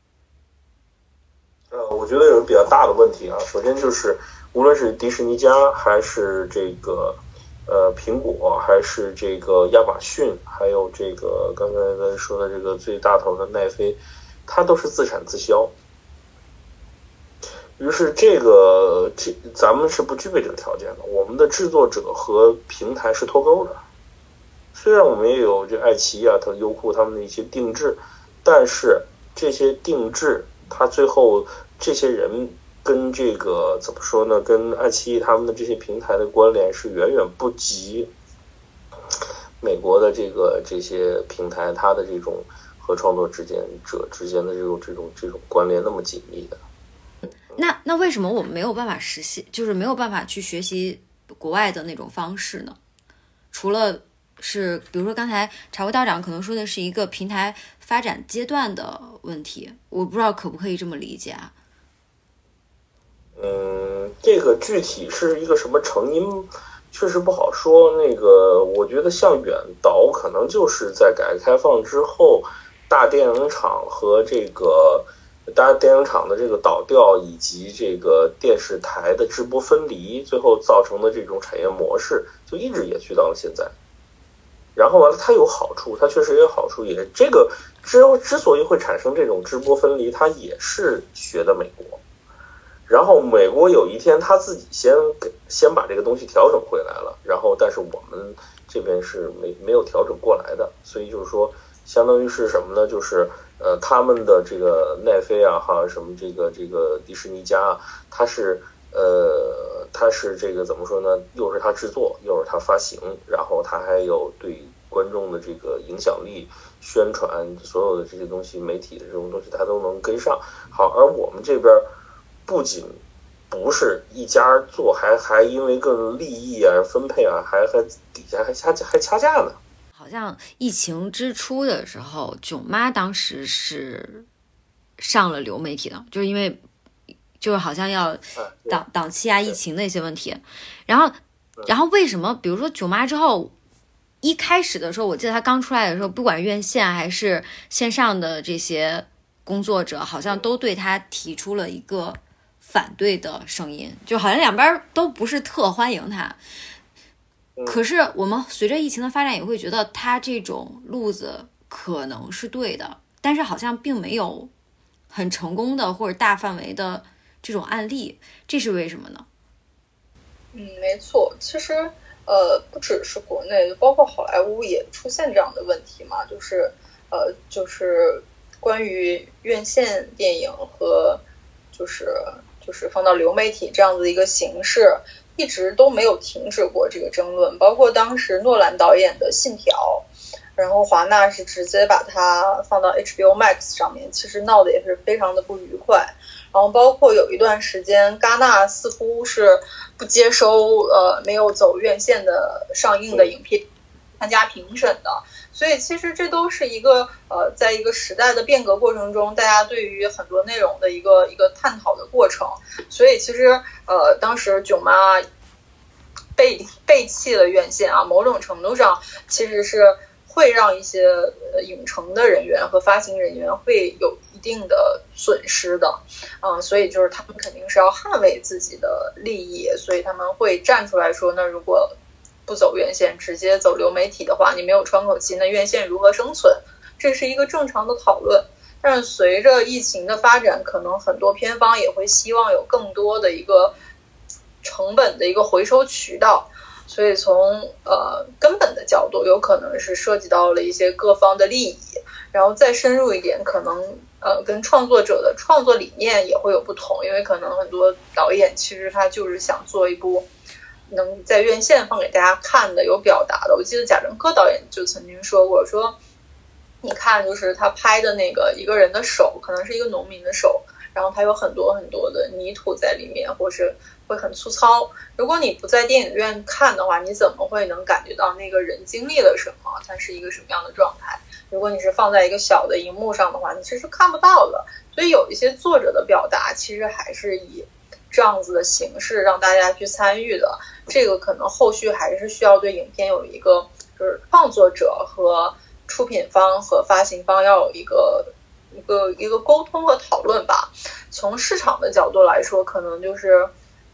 呃，我觉得有个比较大的问题啊。首先就是，无论是迪士尼家，还是这个呃苹果，还是这个亚马逊，还有这个刚才咱说的这个最大头的奈飞，它都是自产自销。于是这个这咱们是不具备这个条件的。我们的制作者和平台是脱钩的。虽然我们也有这爱奇艺啊、它优酷他们的一些定制，但是这些定制。他最后这些人跟这个怎么说呢？跟爱奇艺他们的这些平台的关联是远远不及美国的这个这些平台，它的这种和创作之间者之间的这种这种这种关联那么紧密的。那那为什么我们没有办法实现，就是没有办法去学习国外的那种方式呢？除了是，比如说刚才茶会道长可能说的是一个平台发展阶段的问题，我不知道可不可以这么理解啊？嗯，这个具体是一个什么成因，确实不好说。那个，我觉得像远导可能就是在改革开放之后，大电影厂和这个大电影厂的这个倒掉，以及这个电视台的直播分离，最后造成的这种产业模式，就一直延续到了现在。然后完了，它有好处，它确实也有好处，也这个之之所以会产生这种直播分离，它也是学的美国。然后美国有一天他自己先给先把这个东西调整回来了，然后但是我们这边是没没有调整过来的，所以就是说，相当于是什么呢？就是呃他们的这个奈飞啊哈什么这个这个迪士尼家啊，它是呃它是这个怎么说呢？又是它制作，又是它发行，然后它还有对观众的这个影响力、宣传所有的这些东西，媒体的这种东西它都能跟上。好，而我们这边。不仅不是一家做，还还因为更利益啊分配啊，还还底下还掐还掐架呢。好像疫情之初的时候，囧妈当时是上了流媒体的，就是因为就是好像要档档期啊、疫情的一些问题。然后，然后为什么？比如说囧妈之后，一开始的时候，我记得他刚出来的时候，不管院线还是线上的这些工作者，好像都对他提出了一个。反对的声音，就好像两边都不是特欢迎他。可是我们随着疫情的发展，也会觉得他这种路子可能是对的，但是好像并没有很成功的或者大范围的这种案例，这是为什么呢？嗯，没错，其实呃，不只是国内，包括好莱坞也出现这样的问题嘛，就是呃，就是关于院线电影和就是。就是放到流媒体这样子一个形式，一直都没有停止过这个争论。包括当时诺兰导演的《信条》，然后华纳是直接把它放到 HBO Max 上面，其实闹得也是非常的不愉快。然后包括有一段时间，戛纳似乎是不接收呃没有走院线的上映的影片参加评审的。所以其实这都是一个呃，在一个时代的变革过程中，大家对于很多内容的一个一个探讨的过程。所以其实呃，当时囧妈背背弃了院线啊，某种程度上其实是会让一些影城的人员和发行人员会有一定的损失的。嗯，所以就是他们肯定是要捍卫自己的利益，所以他们会站出来说，那如果。不走院线，直接走流媒体的话，你没有窗口期，那院线如何生存？这是一个正常的讨论。但是随着疫情的发展，可能很多片方也会希望有更多的一个成本的一个回收渠道。所以从呃根本的角度，有可能是涉及到了一些各方的利益。然后再深入一点，可能呃跟创作者的创作理念也会有不同，因为可能很多导演其实他就是想做一部。能在院线放给大家看的有表达的，我记得贾樟柯导演就曾经说过，说你看，就是他拍的那个一个人的手，可能是一个农民的手，然后他有很多很多的泥土在里面，或是会很粗糙。如果你不在电影院看的话，你怎么会能感觉到那个人经历了什么，他是一个什么样的状态？如果你是放在一个小的荧幕上的话，你其实看不到的。所以有一些作者的表达，其实还是以。这样子的形式让大家去参与的，这个可能后续还是需要对影片有一个，就是创作者和出品方和发行方要有一个一个一个沟通和讨论吧。从市场的角度来说，可能就是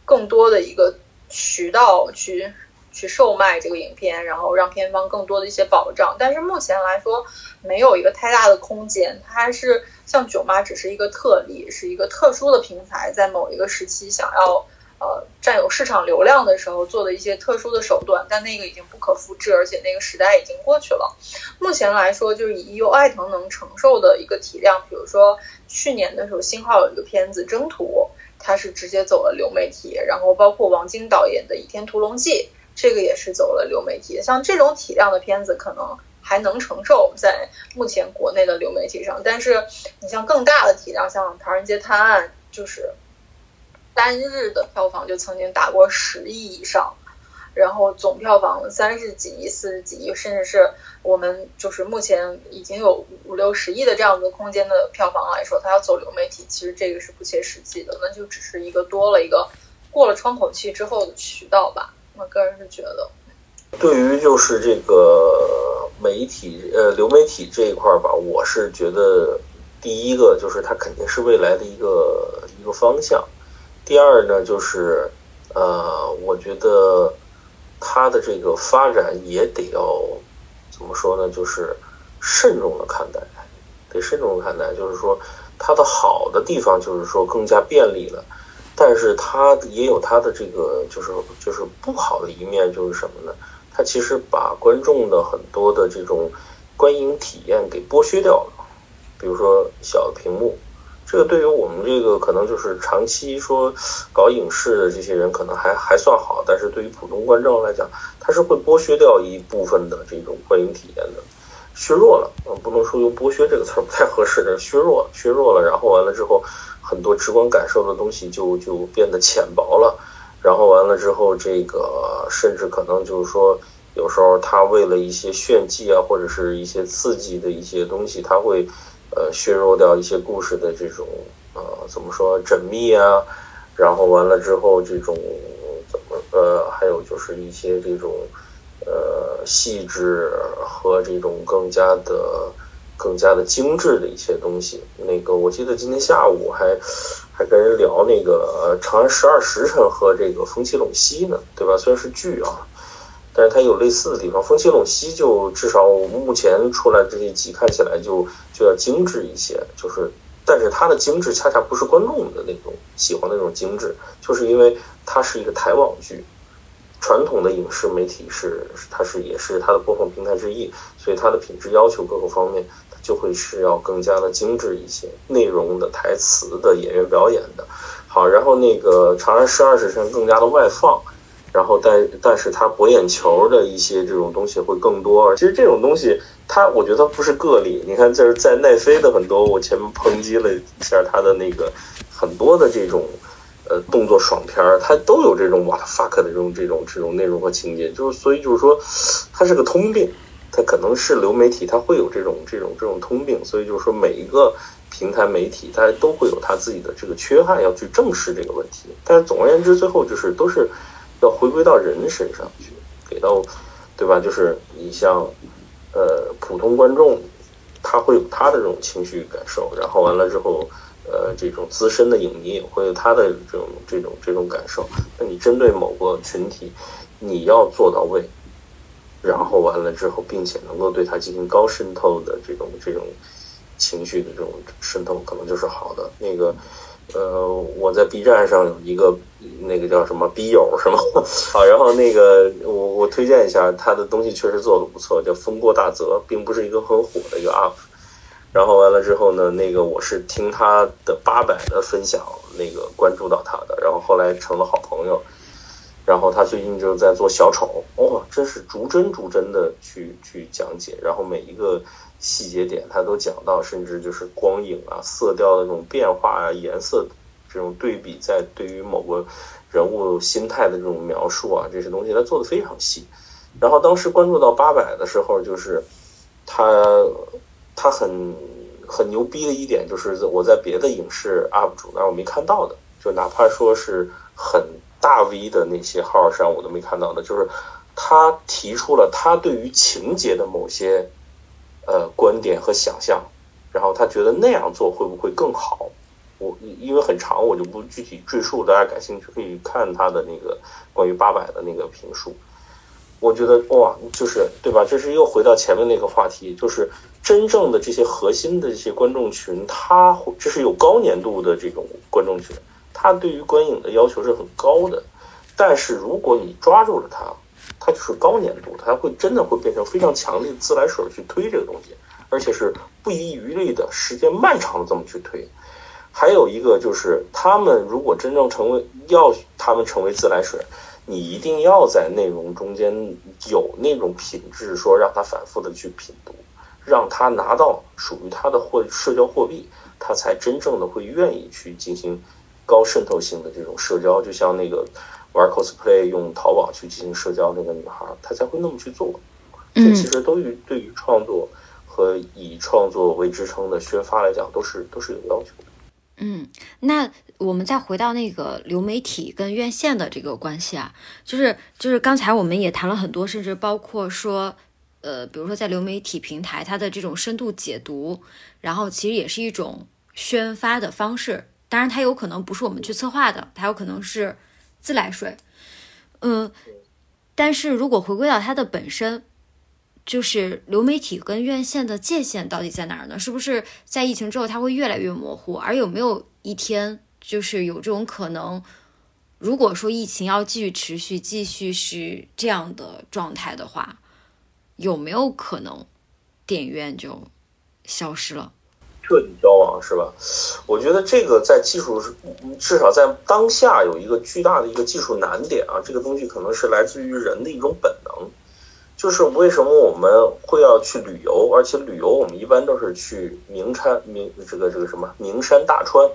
更多的一个渠道去。去售卖这个影片，然后让片方更多的一些保障。但是目前来说，没有一个太大的空间。它还是像囧妈，只是一个特例，是一个特殊的平台，在某一个时期想要呃占有市场流量的时候做的一些特殊的手段。但那个已经不可复制，而且那个时代已经过去了。目前来说，就是以优爱腾能承受的一个体量，比如说去年的时候，星号有一个片子《征途》，他是直接走了流媒体，然后包括王晶导演的《倚天屠龙记》。这个也是走了流媒体，像这种体量的片子可能还能承受在目前国内的流媒体上，但是你像更大的体量，像《唐人街探案》，就是单日的票房就曾经打过十亿以上，然后总票房三十几亿、四十几亿，甚至是我们就是目前已经有五六十亿的这样子空间的票房来说，它要走流媒体，其实这个是不切实际的，那就只是一个多了一个过了窗口期之后的渠道吧。我个人是觉得，对于就是这个媒体呃流媒体这一块儿吧，我是觉得第一个就是它肯定是未来的一个一个方向，第二呢就是呃，我觉得它的这个发展也得要怎么说呢，就是慎重的看待，得慎重的看待，就是说它的好的地方就是说更加便利了。但是它也有它的这个，就是就是不好的一面，就是什么呢？它其实把观众的很多的这种观影体验给剥削掉了。比如说小屏幕，这个对于我们这个可能就是长期说搞影视的这些人可能还还算好，但是对于普通观众来讲，它是会剥削掉一部分的这种观影体验的，削弱了。嗯，不能说用剥削这个词儿不太合适，的削弱削弱了，然后完了之后。很多直观感受的东西就就变得浅薄了，然后完了之后，这个甚至可能就是说，有时候他为了一些炫技啊，或者是一些刺激的一些东西，他会呃削弱掉一些故事的这种呃怎么说缜密啊，然后完了之后这种怎么呃还有就是一些这种呃细致和这种更加的。更加的精致的一些东西，那个我记得今天下午还还跟人聊那个《长安十二时辰》和这个《风起陇西》呢，对吧？虽然是剧啊，但是它有类似的地方。《风起陇西》就至少目前出来这一集看起来就就要精致一些，就是，但是它的精致恰恰不是观众的那种喜欢的那种精致，就是因为它是一个台网剧。传统的影视媒体是，它是也是它的播放平台之一，所以它的品质要求各个方面，就会是要更加的精致一些，内容的、台词的、演员表演的。好，然后那个《长安十二时辰》更加的外放，然后但但是它博眼球的一些这种东西会更多。其实这种东西，它我觉得不是个例。你看，就是在奈飞的很多，我前面抨击了一下他的那个很多的这种。呃，动作爽片儿，它都有这种 what fuck 的这种这种这种内容和情节，就是所以就是说，它是个通病，它可能是流媒体，它会有这种这种这种通病，所以就是说每一个平台媒体，它都会有它自己的这个缺憾，要去正视这个问题。但是总而言之，最后就是都是要回归到人身上去，给到对吧？就是你像呃普通观众，他会有他的这种情绪感受，然后完了之后。呃，这种资深的影迷也会有他的这种这种这种感受。那你针对某个群体，你要做到位，然后完了之后，并且能够对他进行高渗透的这种这种情绪的这种渗透，可能就是好的。那个，呃，我在 B 站上有一个那个叫什么 B 友是吗？好，然后那个我我推荐一下他的东西，确实做的不错，叫风过大泽，并不是一个很火的一个 UP。然后完了之后呢，那个我是听他的八百的分享，那个关注到他的，然后后来成了好朋友。然后他最近就在做小丑，哇，真是逐帧逐帧的去去讲解，然后每一个细节点他都讲到，甚至就是光影啊、色调的这种变化啊、颜色这种对比，在对于某个人物心态的这种描述啊，这些东西他做的非常细。然后当时关注到八百的时候，就是他。他很很牛逼的一点就是我在别的影视 UP 主那我没看到的，就哪怕说是很大 V 的那些号上我都没看到的，就是他提出了他对于情节的某些呃观点和想象，然后他觉得那样做会不会更好？我因为很长，我就不具体赘述，大家感兴趣可以看他的那个关于八百的那个评述。我觉得哇，就是对吧？这是又回到前面那个话题，就是真正的这些核心的这些观众群，他这是有高年度的这种观众群，他对于观影的要求是很高的。但是如果你抓住了他，它就是高粘度，它会真的会变成非常强力的自来水去推这个东西，而且是不遗余力的时间漫长的这么去推。还有一个就是，他们如果真正成为要他们成为自来水。你一定要在内容中间有那种品质，说让他反复的去品读，让他拿到属于他的货社交货币，他才真正的会愿意去进行高渗透性的这种社交。就像那个玩 cosplay 用淘宝去进行社交那个女孩，她才会那么去做。这嗯其实都于对于创作和以创作为支撑的宣发来讲，都是都是有要求的。嗯，那我们再回到那个流媒体跟院线的这个关系啊，就是就是刚才我们也谈了很多，甚至包括说，呃，比如说在流媒体平台它的这种深度解读，然后其实也是一种宣发的方式。当然，它有可能不是我们去策划的，它有可能是自来水。嗯，但是如果回归到它的本身，就是流媒体跟院线的界限到底在哪儿呢？是不是在疫情之后它会越来越模糊？而有没有一天，就是有这种可能？如果说疫情要继续持续，继续是这样的状态的话，有没有可能电影院就消失了？彻底消亡是吧？我觉得这个在技术至少在当下有一个巨大的一个技术难点啊，这个东西可能是来自于人的一种本能，就是为什么我们会要去旅游，而且旅游我们一般都是去名山名这个这个什么名山大川，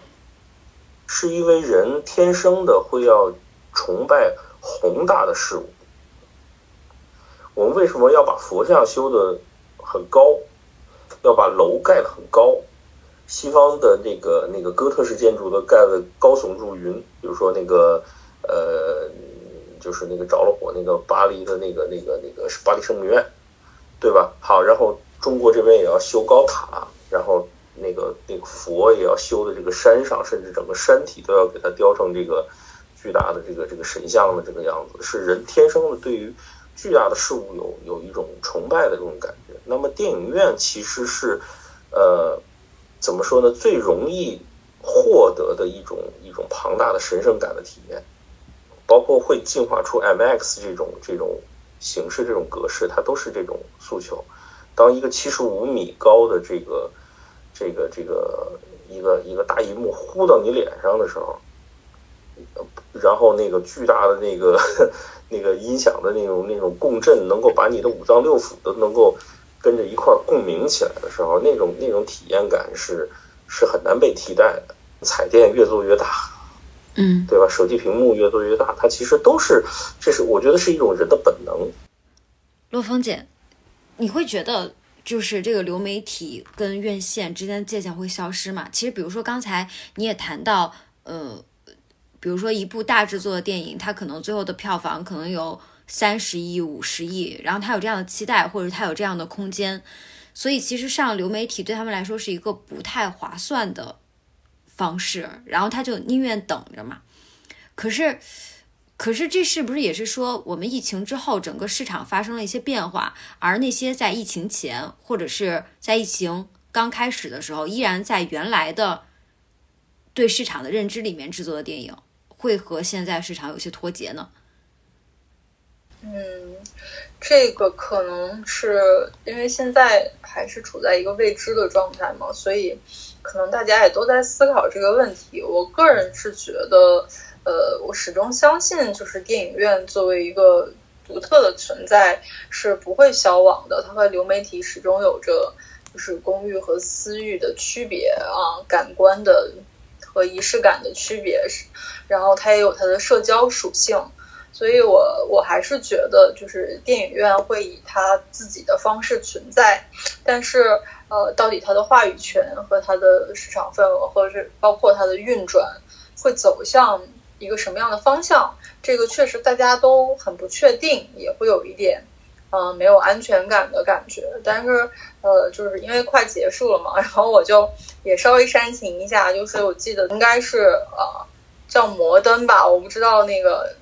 是因为人天生的会要崇拜宏大的事物。我们为什么要把佛像修的很高，要把楼盖得很高？西方的那个那个哥特式建筑的盖的高耸入云，比如说那个呃，就是那个着了火那个巴黎的那个那个那个巴黎圣母院，对吧？好，然后中国这边也要修高塔，然后那个那个佛也要修的这个山上，甚至整个山体都要给它雕成这个巨大的这个这个神像的这个样子，是人天生的对于巨大的事物有有一种崇拜的这种感觉。那么电影院其实是呃。怎么说呢？最容易获得的一种一种庞大的神圣感的体验，包括会进化出 MX 这种这种形式、这种格式，它都是这种诉求。当一个七十五米高的这个这个这个一个一个大荧幕呼到你脸上的时候，然后那个巨大的那个 那个音响的那种那种共振，能够把你的五脏六腑都能够。跟着一块共鸣起来的时候，那种那种体验感是是很难被替代的。彩电越做越大，嗯，对吧？手机屏幕越做越大，它其实都是，这是我觉得是一种人的本能。洛风姐，你会觉得就是这个流媒体跟院线之间的界限会消失吗？其实，比如说刚才你也谈到，呃，比如说一部大制作的电影，它可能最后的票房可能有。三十亿、五十亿，然后他有这样的期待，或者他有这样的空间，所以其实上流媒体对他们来说是一个不太划算的方式，然后他就宁愿等着嘛。可是，可是这是不是也是说，我们疫情之后整个市场发生了一些变化，而那些在疫情前或者是在疫情刚开始的时候，依然在原来的对市场的认知里面制作的电影，会和现在市场有些脱节呢？嗯，这个可能是因为现在还是处在一个未知的状态嘛，所以可能大家也都在思考这个问题。我个人是觉得，呃，我始终相信，就是电影院作为一个独特的存在是不会消亡的。它和流媒体始终有着就是公寓和私域的区别啊，感官的和仪式感的区别是，然后它也有它的社交属性。所以我我还是觉得，就是电影院会以它自己的方式存在，但是呃，到底它的话语权和它的市场份额，或者是包括它的运转，会走向一个什么样的方向，这个确实大家都很不确定，也会有一点呃没有安全感的感觉。但是呃，就是因为快结束了嘛，然后我就也稍微煽情一下，就是我记得应该是呃叫摩登吧，我不知道那个。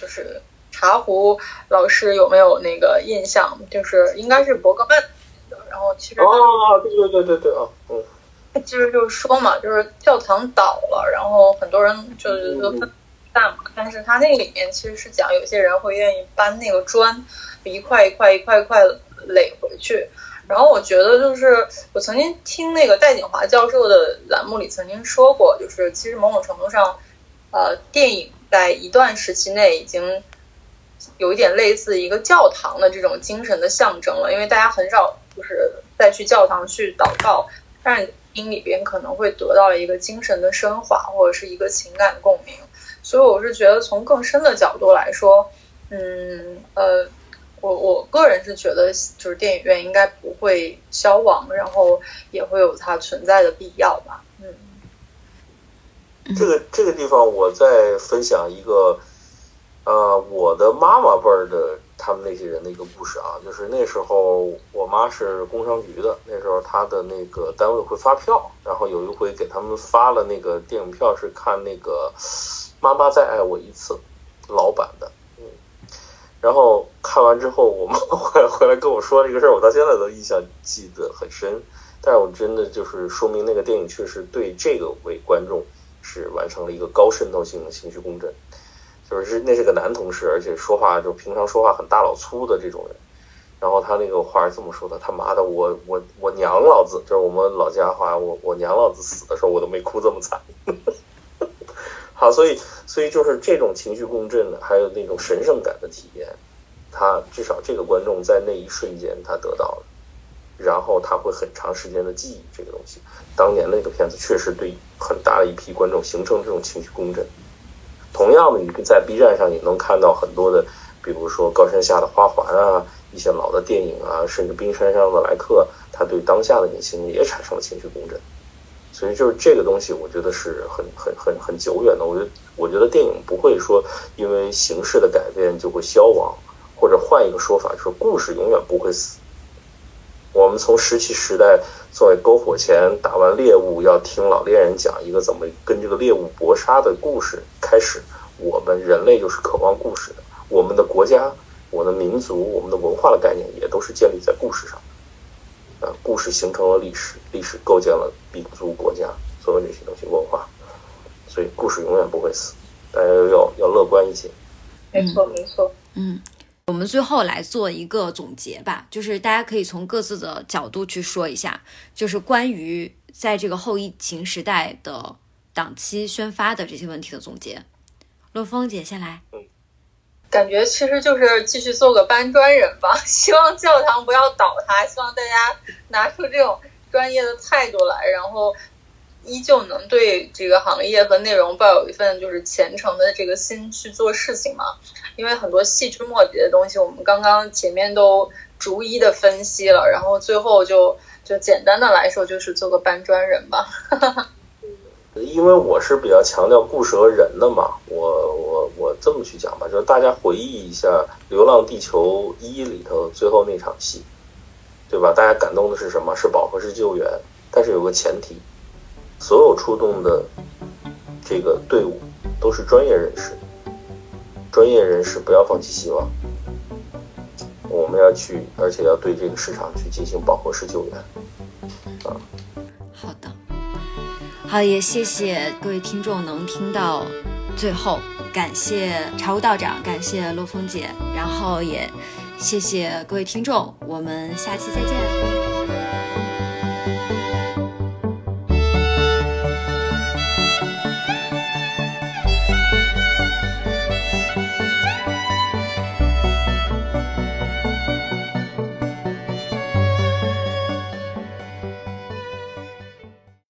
就是茶壶老师有没有那个印象？就是应该是伯格曼的。然后其实哦，对对对对对啊，嗯，其实就是说嘛，就是教堂倒了，然后很多人就是都分散嘛。但是他那里面其实是讲有些人会愿意搬那个砖，一块一块一块一块垒回去。然后我觉得就是我曾经听那个戴锦华教授的栏目里曾经说过，就是其实某种程度上，呃，电影。在一段时期内，已经有一点类似一个教堂的这种精神的象征了，因为大家很少就是再去教堂去祷告，但音里边可能会得到一个精神的升华，或者是一个情感共鸣。所以我是觉得从更深的角度来说，嗯呃，我我个人是觉得就是电影院应该不会消亡，然后也会有它存在的必要吧。这个这个地方，我再分享一个，呃，我的妈妈辈儿的他们那些人的一个故事啊，就是那时候我妈是工商局的，那时候她的那个单位会发票，然后有一回给他们发了那个电影票，是看那个《妈妈再爱我一次》老版的，嗯，然后看完之后，我妈 回来回来跟我说这个事儿，我到现在都印象记得很深，但是我真的就是说明那个电影确实对这个位观众。是完成了一个高渗透性的情绪共振，就是那是个男同事，而且说话就平常说话很大老粗的这种人。然后他那个话是这么说的：“他妈的，我我我娘老子，就是我们老家话，我我娘老子死的时候我都没哭这么惨。”好，所以所以就是这种情绪共振，还有那种神圣感的体验，他至少这个观众在那一瞬间他得到了。然后他会很长时间的记忆这个东西。当年那个片子确实对很大的一批观众形成这种情绪共振。同样的，你在 B 站上也能看到很多的，比如说《高山下的花环》啊，一些老的电影啊，甚至《冰山上的来客》，他对当下的年轻人也产生了情绪共振。所以就是这个东西，我觉得是很很很很久远的。我觉得我觉得电影不会说因为形式的改变就会消亡，或者换一个说法，就是故事永远不会死。从石器时代作为篝火前打完猎物，要听老猎人讲一个怎么跟这个猎物搏杀的故事开始。我们人类就是渴望故事的，我们的国家、我们的民族、我们的文化的概念也都是建立在故事上。呃，故事形成了历史，历史构建了民族、国家，所有这些东西文化。所以故事永远不会死，大家要要乐观一些。没错，没错。嗯。我们最后来做一个总结吧，就是大家可以从各自的角度去说一下，就是关于在这个后疫情时代的档期宣发的这些问题的总结。洛风姐先来。嗯感觉其实就是继续做个搬砖人吧，希望教堂不要倒塌，希望大家拿出这种专业的态度来，然后。依旧能对这个行业和内容抱有一份就是虔诚的这个心去做事情嘛？因为很多细枝末节的东西，我们刚刚前面都逐一的分析了，然后最后就就简单的来说，就是做个搬砖人吧。因为我是比较强调故事和人的嘛，我我我这么去讲吧，就是大家回忆一下《流浪地球一》里头最后那场戏，对吧？大家感动的是什么？是饱和式救援，但是有个前提。所有出动的这个队伍都是专业人士，专业人士不要放弃希望。我们要去，而且要对这个市场去进行饱和式救援。啊，好的，好，也谢谢各位听众能听到最后，感谢茶务道长，感谢洛风姐，然后也谢谢各位听众，我们下期再见。